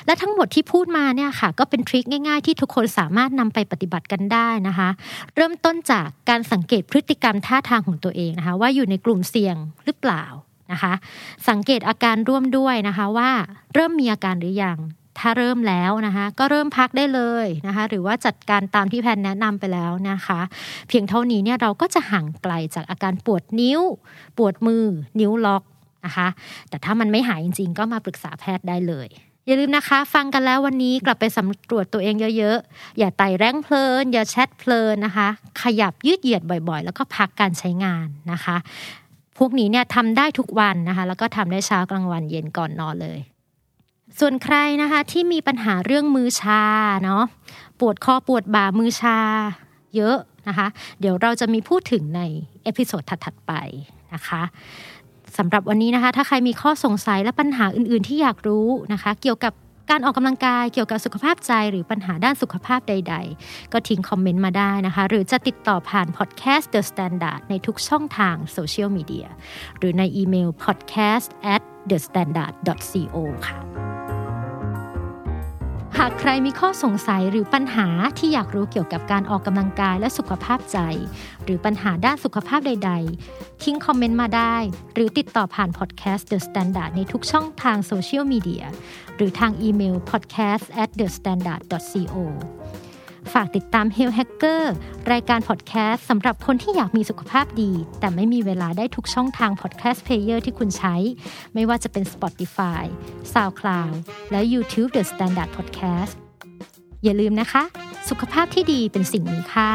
และทั้งหมดที่พูดมาเนี่ยค่ะก็เป็นทริคง่าย ๆ ที่ทุกคนสามารถนำไปปฏิบัติกันได้นะคะ เริ่มต้นจากการสังเกตพฤติกรรมท่าทางของตัวเองนะคะ ว่าอยู่ในกลุ่มเสี่ยงหรือเปล่านะคะ สังเกตอาการร่วมด้วยนะคะว่าเริ่มมีอาการหรือยังถ้าเริ่มแล้วนะคะก็เริ่มพักได้เลยนะคะ หรือว่าจัดการตามที่แพนแนะนำไปแล้วนะคะ เพียงเท่านี้เนี่ยเราก็จะห่างไกลจากอาการปวดนิ้ว ปวดมือ นิ้วล็อกนะคะ แต่ถ้ามันไม่หายจริง ๆ ก็มาปรึกษาแพทย์ได้เลย อย่าลืมนะคะ ฟังกันแล้ววันนี้กลับไปสำรวจตัวเองเยอะๆ อย่าไต่แรงเพลิน อย่าแชทเพลินนะคะ ขยับยืดเหยียดบ่อยๆ แล้วก็พักการใช้งานนะคะ พวกนี้เนี่ยทำได้ทุกวันนะคะ แล้วก็ทำได้เช้ากลางวันเย็นก่อนนอนเลย ส่วนใครนะคะที่มีปัญหาเรื่องมือชาเนาะปวดคอปวดบ่ามือชาเยอะนะคะ เดี๋ยวเราจะมีพูดถึงใน episode ถัดๆไปนะคะ สำหรับวันนี้นะคะ ถ้าใครมีข้อสงสัยและปัญหาอื่น ๆ ที่อยากรู้นะคะ เกี่ยวกับการออกกำลังกายเกี่ยวกับสุขภาพใจหรือปัญหาด้านสุขภาพใด ๆ ก็ทิ้งคอมเมนต์มาได้นะคะ หรือจะติดต่อผ่านพอดแคสต์ The Standard ในทุกช่องทางโซเชียลมีเดียหรือในอีเมล podcast at the standard co ค่ะ หากใครมีข้อสงสัยหรือปัญหาที่อยากรู้เกี่ยวกับการออกกำลังกายและสุขภาพใจ หรือปัญหาด้านสุขภาพใด ๆ ทิ้งคอมเมนต์มาได้ หรือติดต่อผ่านพอดแคสต์ The Standard ในทุกช่องทางโซเชียลมีเดียหรือทางอีเมล podcast at the standard co ฝากติดตาม Health Hacker รายการพอดแคสต์สำหรับคนที่อยากมีสุขภาพดี แต่ไม่มีเวลาได้ทุกช่องทาง podcast player ที่คุณใช้ ไม่ว่าจะเป็น Spotify, SoundCloud และ YouTube The Standard Podcast อย่าลืมนะคะ สุขภาพที่ดีเป็นสิ่งมีค่า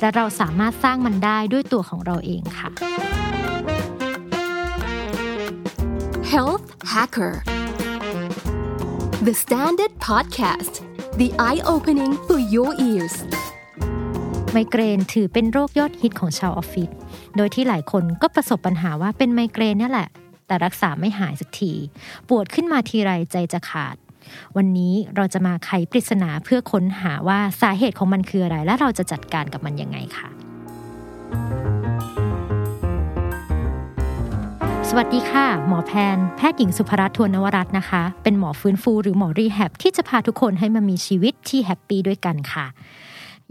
และเราสามารถสร้างมันได้ด้วยตัวของเราเองค่ะ Health Hacker The Standard Podcast The eye-opening for your ears ไมเกรนถือเป็นโรคยอดฮิตของชาวออฟฟิศ โดยที่หลายคนก็ประสบปัญหาว่าเป็นไมเกรนนี่แหละ แต่รักษาไม่หายสักที ปวดขึ้นมาทีไรใจจะขาด วันนี้เราจะมาไขปริศนาเพื่อค้นหาว่าสาเหตุของมันคืออะไร และเราจะจัดการกับมันยังไงค่ะ สวัสดีค่ะ หมอแพน แพทย์หญิงสุภรัตน์ทวนนวรัตน์นะคะ เป็นหมอฟื้นฟูหรือหมอรีแฮบที่จะพาทุกคนให้มามีชีวิตที่แฮปปี้ด้วยกันค่ะ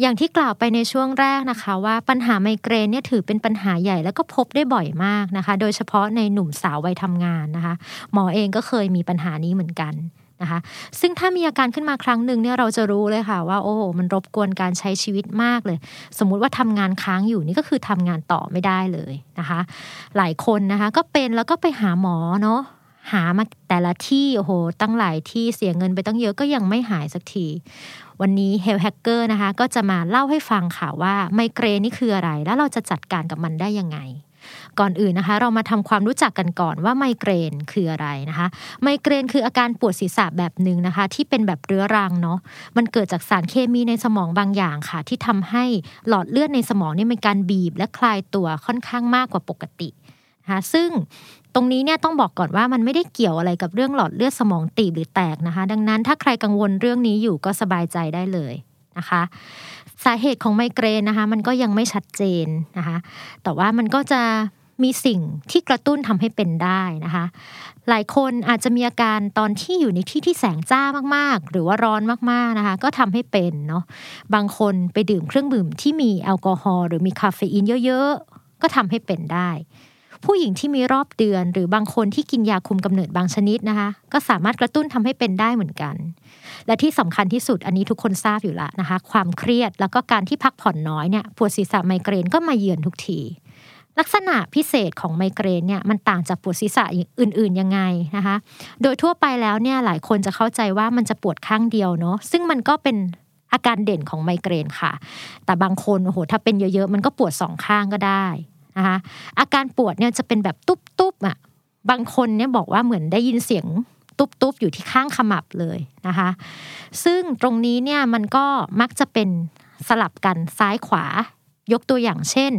อย่างที่กล่าวไปในช่วงแรกนะคะ ว่าปัญหาไมเกรนเนี่ยถือเป็นปัญหาใหญ่แล้วก็พบได้บ่อยมากนะคะ โดยเฉพาะในหนุ่มสาววัยทำงานนะคะ หมอเองก็เคยมีปัญหานี้เหมือนกัน นะคะ ซึ่งถ้ามีอาการขึ้นมาครั้งหนึ่งเนี่ยเราจะรู้เลยค่ะว่าโอ้โหมันรบกวนการใช้ชีวิตมากเลย สมมุติว่าทำงานค้างอยู่นี่ก็คือทำงานต่อไม่ได้เลยนะคะ หลายคนนะคะก็เป็นแล้วก็ไปหาหมอเนาะหามาแต่ละที่โอ้โหตั้งหลายที่เสียเงินไปตั้งเยอะก็ยังไม่หายสักที วันนี้ Health Hacker นะคะ ก็จะมาเล่าให้ฟังค่ะว่าไมเกรนนี่คืออะไร แล้วเราจะจัดการกับมันได้ยังไง ก่อนอื่นนะคะ เรามาทำความรู้จักกันก่อนว่าไมเกรนคืออะไรนะคะ ไมเกรนคืออาการปวดศีรษะแบบหนึ่งนะคะ ที่เป็นแบบเรื้อรังเนาะมันเกิดจากสารเคมีในสมองบางอย่างค่ะ ที่ทำให้หลอดเลือดในสมองนี่มีการบีบและคลายตัวค่อนข้างมากกว่าปกตินะคะซึ่งตรงนี้เนี่ยต้องบอกก่อนว่ามันไม่ได้เกี่ยวอะไรกับเรื่องหลอดเลือดสมองตีบหรือแตกนะคะ ดังนั้นถ้าใครกังวลเรื่องนี้อยู่ก็สบายใจได้เลยนะคะ สาเหตุของไมเกรนนะคะ มันก็ยังไม่ชัดเจนนะคะ แต่ว่ามันก็จะ มีสิ่งที่กระตุ้นทำให้เป็นได้นะคะ หลายคนอาจจะมีอาการตอนที่อยู่ในที่ที่แสงจ้ามากๆ หรือว่าร้อนมากๆนะคะ ก็ทำให้เป็นเนาะบางคนไปดื่มเครื่องดื่มที่มีแอลกอฮอล์หรือมีคาเฟอีนเยอะๆ ก็ทำให้เป็นได้ ผู้หญิงที่มีรอบเดือน หรือบางคนที่กินยาคุมกำเนิดบางชนิดนะคะ ก็สามารถกระตุ้นทำให้เป็นได้เหมือนกัน และที่สำคัญที่สุดอันนี้ทุกคนทราบอยู่แล้วนะคะ ความเครียดแล้วก็การที่พักผ่อนน้อยเนี่ยปวดศีรษะไมเกรนก็มาเยือนทุกที ลักษณะพิเศษของไมเกรนเนี่ยมันต่างจากปวดศีรษะอื่น ๆ ยังไงนะคะ โดยทั่วไปแล้วเนี่ยหลายคนจะเข้าใจว่ามันจะปวดข้างเดียวเนาะซึ่งมันก็เป็นอาการเด่นของไมเกรนค่ะ แต่บางคนโอ้โหถ้าเป็นเยอะๆ มันก็ปวดสองข้างก็ได้นะคะอาการปวดเนี่ยจะเป็นแบบตุ๊บๆอะบางคนเนี่ยบอกว่าเหมือนได้ยินเสียงตุ๊บๆอยู่ที่ข้างขมับเลยนะคะ ซึ่งตรงนี้เนี่ยมันก็มักจะเป็นสลับกันซ้ายขวา ยกตัวอย่างเช่น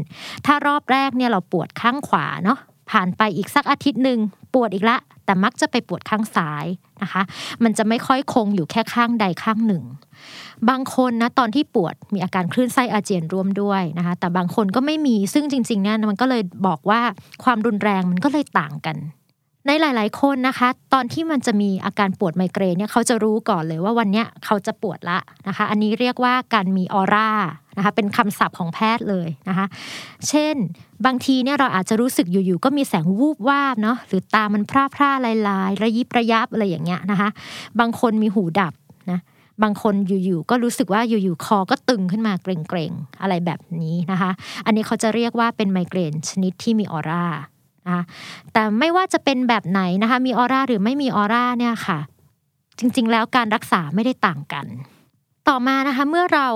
ถ้ารอบแรกเนี่ยเราปวดข้างขวาเนาะผ่านไปอีกสักอาทิตย์หนึ่งปวดอีกละ แต่มักจะไปปวดข้างซ้ายนะคะ มันจะไม่ค่อยคงอยู่แค่ข้างใดข้างหนึ่ง บางคนนะตอนที่ปวดมีอาการคลื่นไส้อาเจียนร่วมด้วยนะคะ แต่บางคนก็ไม่มีซึ่งจริงๆเนี่ยมันก็เลยบอกว่าความรุนแรงมันก็เลยต่างกัน ในหลาย ๆ คนนะคะ ตอนที่มันจะมีอาการปวดไมเกรนเนี่ยเขาจะรู้ก่อนเลยว่าวันเนี้ยเขาจะปวดละนะคะ อันนี้เรียกว่าการมีออร่านะคะเป็นคำศัพท์ของแพทย์เลยนะคะ เช่น บางทีเนี่ยเราอาจจะรู้สึกอยู่ๆก็มีแสงวูบวาบเนาะหรือตามันพร่าพร่าลายลายระยิบระยับอะไรอย่างเงี้ยนะคะ บางคนมีหูดับนะบางคนอยู่ๆก็รู้สึกว่าอยู่ๆคอก็ตึงขึ้นมาเกร็งๆอะไรแบบนี้นะคะ อันนี้เขาจะเรียกว่าเป็นไมเกรนชนิดที่มีออร่า นะคะแต่ไม่ว่าจะเป็นแบบไหนนะคะมีออร่าหรือไม่มีออร่าเนี่ยค่ะ จริงๆ แล้วการรักษาไม่ได้ต่างกัน ต่อมานะคะเมื่อเรา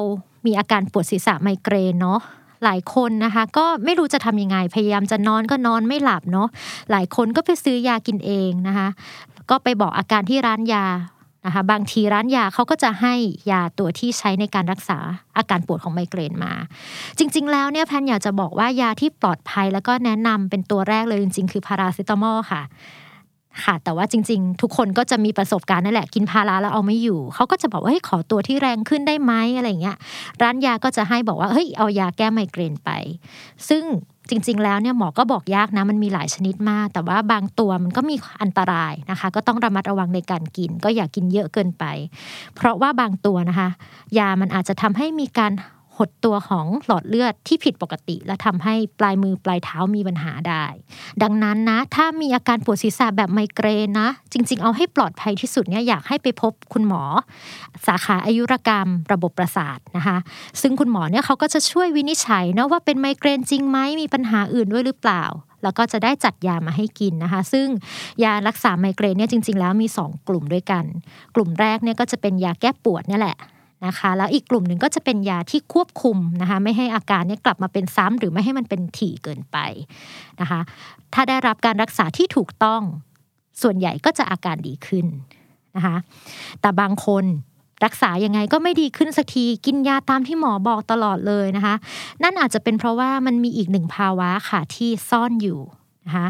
มีอาการปวดศีรษะไมเกรนเนาะหลายคนนะคะก็ไม่รู้จะทำยังไงพยายามจะนอนก็นอนไม่หลับเนาะหลายคนก็ไปซื้อยากินเองนะคะก็ไปบอกอาการที่ร้านยา นะคะบางทีร้านยาเขาก็จะให้ยาตัวที่ใช้ในการรักษาอาการปวดของไมเกรนมา จริง ๆ แล้วเนี่ยแพนอยากจะบอกว่ายาที่ปลอดภัยแล้วก็แนะนำเป็นตัวแรกเลยจริง ๆ คือพาราเซตามอลค่ะค่ะ แต่ว่าจริง ๆ ทุกคนก็จะมีประสบการณ์นั่นแหละกินพาราแล้วเอาไม่อยู่ เขาก็จะบอกว่าเฮ้ยขอตัวที่แรงขึ้นได้ไหมอะไรเงี้ย ร้านยาก็จะให้บอกว่าเฮ้ยเอายาแก้ไมเกรนไป ซึ่ง จริง ๆ แล้วเนี่ยหมอก็บอกยากนะมันมีหลายชนิดมาก แต่ว่าบางตัวมันก็มีอันตรายนะคะ ก็ต้องระมัดระวังในการกิน ก็อย่ากกินเยอะเกินไป เพราะว่าบางตัวนะคะ ยามันอาจจะทำให้มีการ หดตัวของหลอดเลือดที่ผิดปกติ และทำให้ปลายมือปลายเท้ามีปัญหาได้ ดังนั้นนะ ถ้ามีอาการปวดศีรษะแบบไมเกรนนะ จริง ๆ เอาให้ปลอดภัยที่สุดเนี่ยอยากให้ไปพบคุณหมอ สาขาอายุรกรรมระบบประสาทนะคะ ซึ่งคุณหมอเนี่ยเขาก็จะช่วยวินิจฉัยนะว่าเป็นไมเกรนจริงไหมมีปัญหาอื่นด้วยหรือเปล่าแล้วก็จะได้จัดยามาให้กินนะคะ ซึ่งยารักษาไมเกรนเนี่ยจริง ๆ แล้วมี 2 กลุ่มด้วยกัน กลุ่มแรกเนี่ยก็จะเป็นยาแก้ปวดนี่แหละ นะคะ แล้วอีกกลุ่มหนึ่งก็จะเป็นยาที่ควบคุมนะคะ ไม่ให้อาการนี้กลับมาเป็นซ้ำหรือไม่ให้มันเป็นถี่เกินไปนะคะ ถ้าได้รับการรักษาที่ถูกต้องส่วนใหญ่ก็จะอาการดีขึ้นนะคะ แต่บางคนรักษายังไงก็ไม่ดีขึ้นสักทีกินยาตามที่หมอบอกตลอดเลยนะคะ นั่นอาจจะเป็นเพราะว่ามันมีอีกหนึ่งภาวะค่ะที่ซ่อนอยู่นะคะ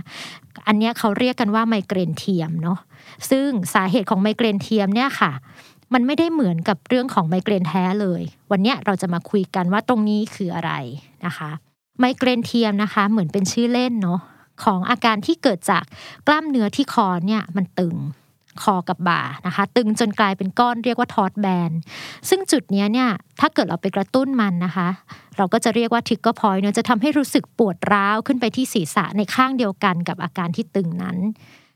อันนี้เขาเรียกกันว่าไมเกรนเทียมเนาะซึ่งสาเหตุของไมเกรนเทียมเนี่ยค่ะ มันไม่ได้เหมือนกับเรื่องของไมเกรนแท้เลย วันนี้เราจะมาคุยกันว่าตรงนี้คืออะไรนะคะ ไมเกรนเทียมนะคะ เหมือนเป็นชื่อเล่นเนาะของอาการที่เกิดจากกล้ามเนื้อที่คอเนี่ยมันตึงคอกับบ่านะคะ ตึงจนกลายเป็นก้อนเรียกว่า taut band ซึ่งจุดนี้เนี่ยถ้าเกิดเราไปกระตุ้นมันนะคะ เราก็จะเรียกว่า trigger point เนี่ยจะทำให้รู้สึกปวดร้าวขึ้นไปที่ศีรษะในข้างเดียวกันกับอาการที่ตึงนั้น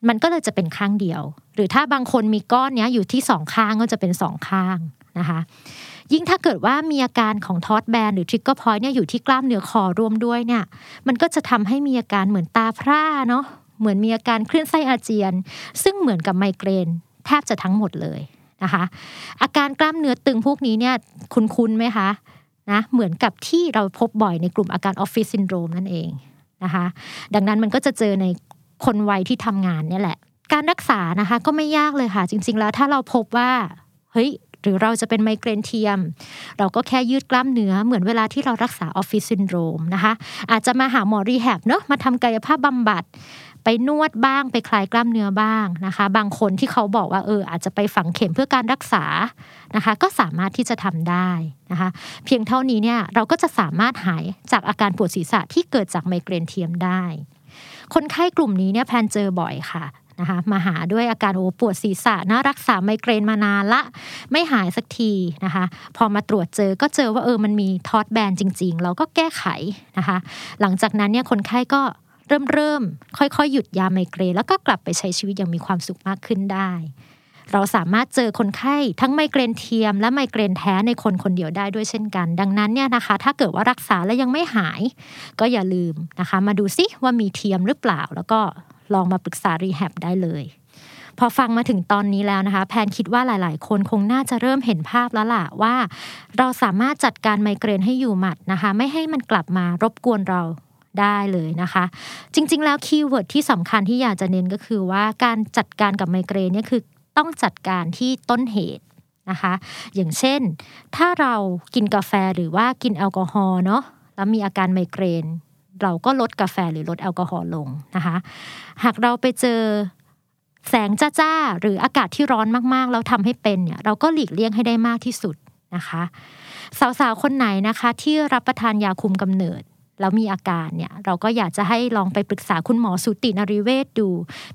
มันก็เลยจะเป็นข้างเดียว หรือถ้าบางคนมีก้อนเนี้ยอยู่ที่สองข้างก็จะเป็นสองข้างนะคะยิ่งถ้าเกิดว่ามีอาการของ taut band หรือ trigger point เนี่ยอยู่ที่กล้ามเนื้อคอร่วมด้วยเนี่ย มันก็จะทำให้มีอาการเหมือนตาพร่าเนาะเหมือนมีอาการคลื่นไส้อาเจียน ซึ่งเหมือนกับไมเกรน แทบจะทั้งหมดเลยนะคะ อาการกล้ามเนื้อตึงพวกนี้เนี่ยคุ้นๆไหมคะนะเหมือนกับที่เราพบบ่อยในกลุ่มอาการออฟฟิศซินโดรมนั่นเองนะคะ ดังนั้นมันก็จะเจอใน คนวัยที่ทำงานเนี่ยแหละ การรักษานะคะก็ไม่ยากเลยค่ะ จริง ๆ แล้วถ้าเราพบว่าเฮ้ยหรือเราจะเป็นไมเกรนเทียม เราก็แค่ยืดกล้ามเนื้อเหมือนเวลาที่เรารักษาออฟฟิศซินโดรมนะคะ อาจจะมาหาหมอ rehab เนาะมาทำกายภาพบำบัดไปนวดบ้างไปคลายกล้ามเนื้อบ้างนะคะ บางคนที่เขาบอกว่าเอออาจจะไปฝังเข็มเพื่อการรักษานะคะ ก็สามารถที่จะทำได้นะคะ เพียงเท่านี้เนี่ยเราก็จะสามารถหายจากอาการปวดศีรษะที่เกิดจากไมเกรนเทียมได้ คนไข้กลุ่มนี้เนี่ยแพนเจอบ่อยค่ะนะคะมาหาด้วยอาการโอ้ปวดศีรษะนะรักษาไมเกรนมานานละ ไม่หายสักทีนะคะ พอมาตรวจเจอก็เจอว่าเออมันมีทอดแบนจริง ๆ เราก็แก้ไขนะคะ หลังจากนั้นเนี่ยคนไข้ก็เริ่มเริ่มค่อยๆ หยุดยาไมเกรนแล้วก็กลับไปใช้ชีวิตอย่างมีความสุขมากขึ้นได้ เราสามารถเจอคนไข้ทั้งไมเกรนเทียม และไมเกรนแท้ในคนคนเดียวได้ด้วยเช่นกัน ดังนั้นเนี่ยนะคะ ถ้าเกิดว่ารักษาแล้วยังไม่หาย ก็อย่าลืมนะคะ มาดูซิว่ามีเทียมหรือเปล่า แล้วก็ลองมาปรึกษา rehab ได้เลยพอฟังมาถึงตอนนี้แล้วนะคะ แพนคิดว่าหลาย ๆ คนคงน่าจะเริ่มเห็นภาพแล้วล่ะว่า เราสามารถจัดการไมเกรนให้อยู่หมัดนะคะ ไม่ให้มันกลับมารบกวนเราได้เลยนะคะ จริง ๆ แล้ว keyword ที่สำคัญที่อยากจะเน้นก็คือว่าการจัดการกับไมเกรนเนี่ยคือ ต้องจัดการที่ต้นเหตุนะคะ อย่างเช่น ถ้าเรากินกาแฟหรือว่ากินแอลกอฮอล์เนาะแล้วมีอาการไมเกรน เราก็ลดกาแฟหรือลดแอลกอฮอล์ลงนะคะ หากเราไปเจอแสงจ้าๆหรืออากาศที่ร้อนมากๆ แล้วทำให้เป็นเนี่ยเราก็หลีกเลี่ยงให้ได้มากที่สุดนะคะ สาวๆ คนไหนนะคะที่รับประทานยาคุมกำเนิด แล้วมีอาการเนี่ยเราก็อยากจะให้ลองไปปรึกษาคุณหมอสูตินรีเวชดู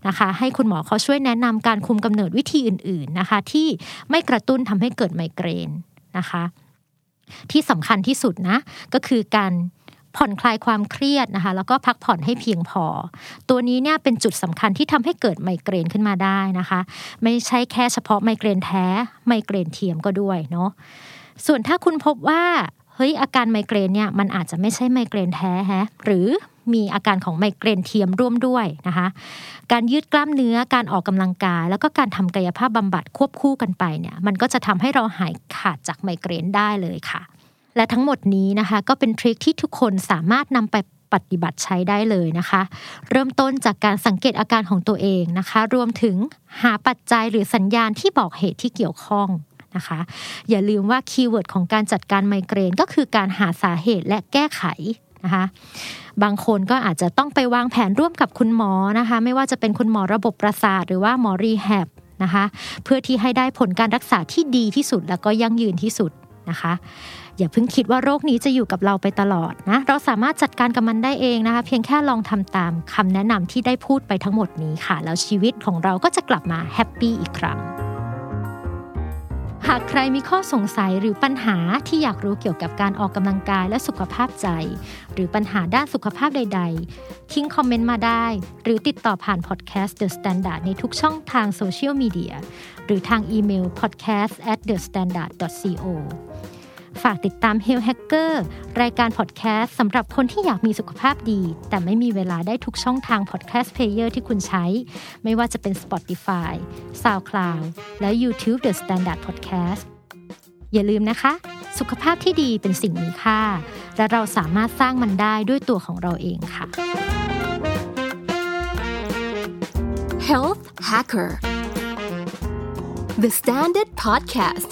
นะคะ ให้คุณหมอเขาช่วยแนะนำการคุมกำเนิดวิธีออื่น ๆนะคะ ที่ไม่กระตุ้นทำให้เกิดไมเกรนนะคะ ที่สำคัญที่สุดนะก็คือการผ่อนคลายความเครียดนะคะ แล้วก็พักผ่อนให้เพียงพอ ตัวนี้เนี่ยเป็นจุดสำคัญที่ทำให้เกิดไมเกรนขึ้นมาได้นะคะ ไม่ใช่แค่เฉพาะไมเกรนแท้ไมเกรนเทียมก็ด้วยเนาะส่วนถ้าคุณพบว่า เฮ้ยอาการไมเกรนเนี่ยมันอาจจะไม่ใช่ไมเกรนแท้ฮะหรือมีอาการของไมเกรนเทียมร่วมด้วยนะคะ การยืดกล้ามเนื้อการออกกำลังกาย แล้วก็การทำกายภาพบำบัดควบคู่กันไปเนี่ยมันก็จะทำให้เราหายขาดจากไมเกรนได้เลยค่ะ และทั้งหมดนี้นะคะ ก็เป็น trick ที่ทุกคนสามารถนำไปปฏิบัติใช้ได้เลยนะคะ เริ่มต้นจากการสังเกตอาการของตัวเองนะคะ รวมถึงหาปัจจัยหรือสัญญาณที่บอกเหตุที่เกี่ยวข้อง นะคะ อย่าลืมว่า keyword ของการจัดการไมเกรนก็คือการหาสาเหตุและแก้ไขนะคะบางคนก็อาจจะต้องไปวางแผนร่วมกับคุณหมอนะคะ ไม่ว่าจะเป็นคุณหมอระบบประสาท หรือว่าหมอ rehab นะคะเพื่อที่ให้ได้ผลการรักษาที่ดีที่สุดแล้วก็ยั่งยืนที่สุดนะคะอย่าเพิ่งคิดว่าโรคนี้จะอยู่กับเราไปตลอดนะเราสามารถจัดการกับมันได้เองนะคะ เพียงแค่ลองทำตามคำแนะนำที่ได้พูดไปทั้งหมดนี้ค่ะ แล้วชีวิตของเราก็จะกลับมา happy อีกครั้ง หากใครมีข้อสงสัยหรือปัญหาที่อยากรู้เกี่ยวกับการออกกำลังกายและสุขภาพใจ หรือปัญหาด้านสุขภาพใด ๆ ทิ้งคอมเมนต์มาได้ หรือติดต่อผ่านพอดแคสต์ The Standard ในทุกช่องทางโซเชียลมีเดียหรือทางอีเมล podcast at the standard co ฝากติดตาม Health Hacker รายการพอดแคสต์สำหรับคนที่อยากมีสุขภาพดี แต่ไม่มีเวลาได้ทุกช่องทาง podcast player ที่คุณใช้ ไม่ว่าจะเป็น Spotify, SoundCloud และ YouTube The Standard Podcast อย่าลืมนะคะ สุขภาพที่ดีเป็นสิ่งมีค่า และเราสามารถสร้างมันได้ด้วยตัวของเราเองค่ะ Health Hacker The Standard Podcast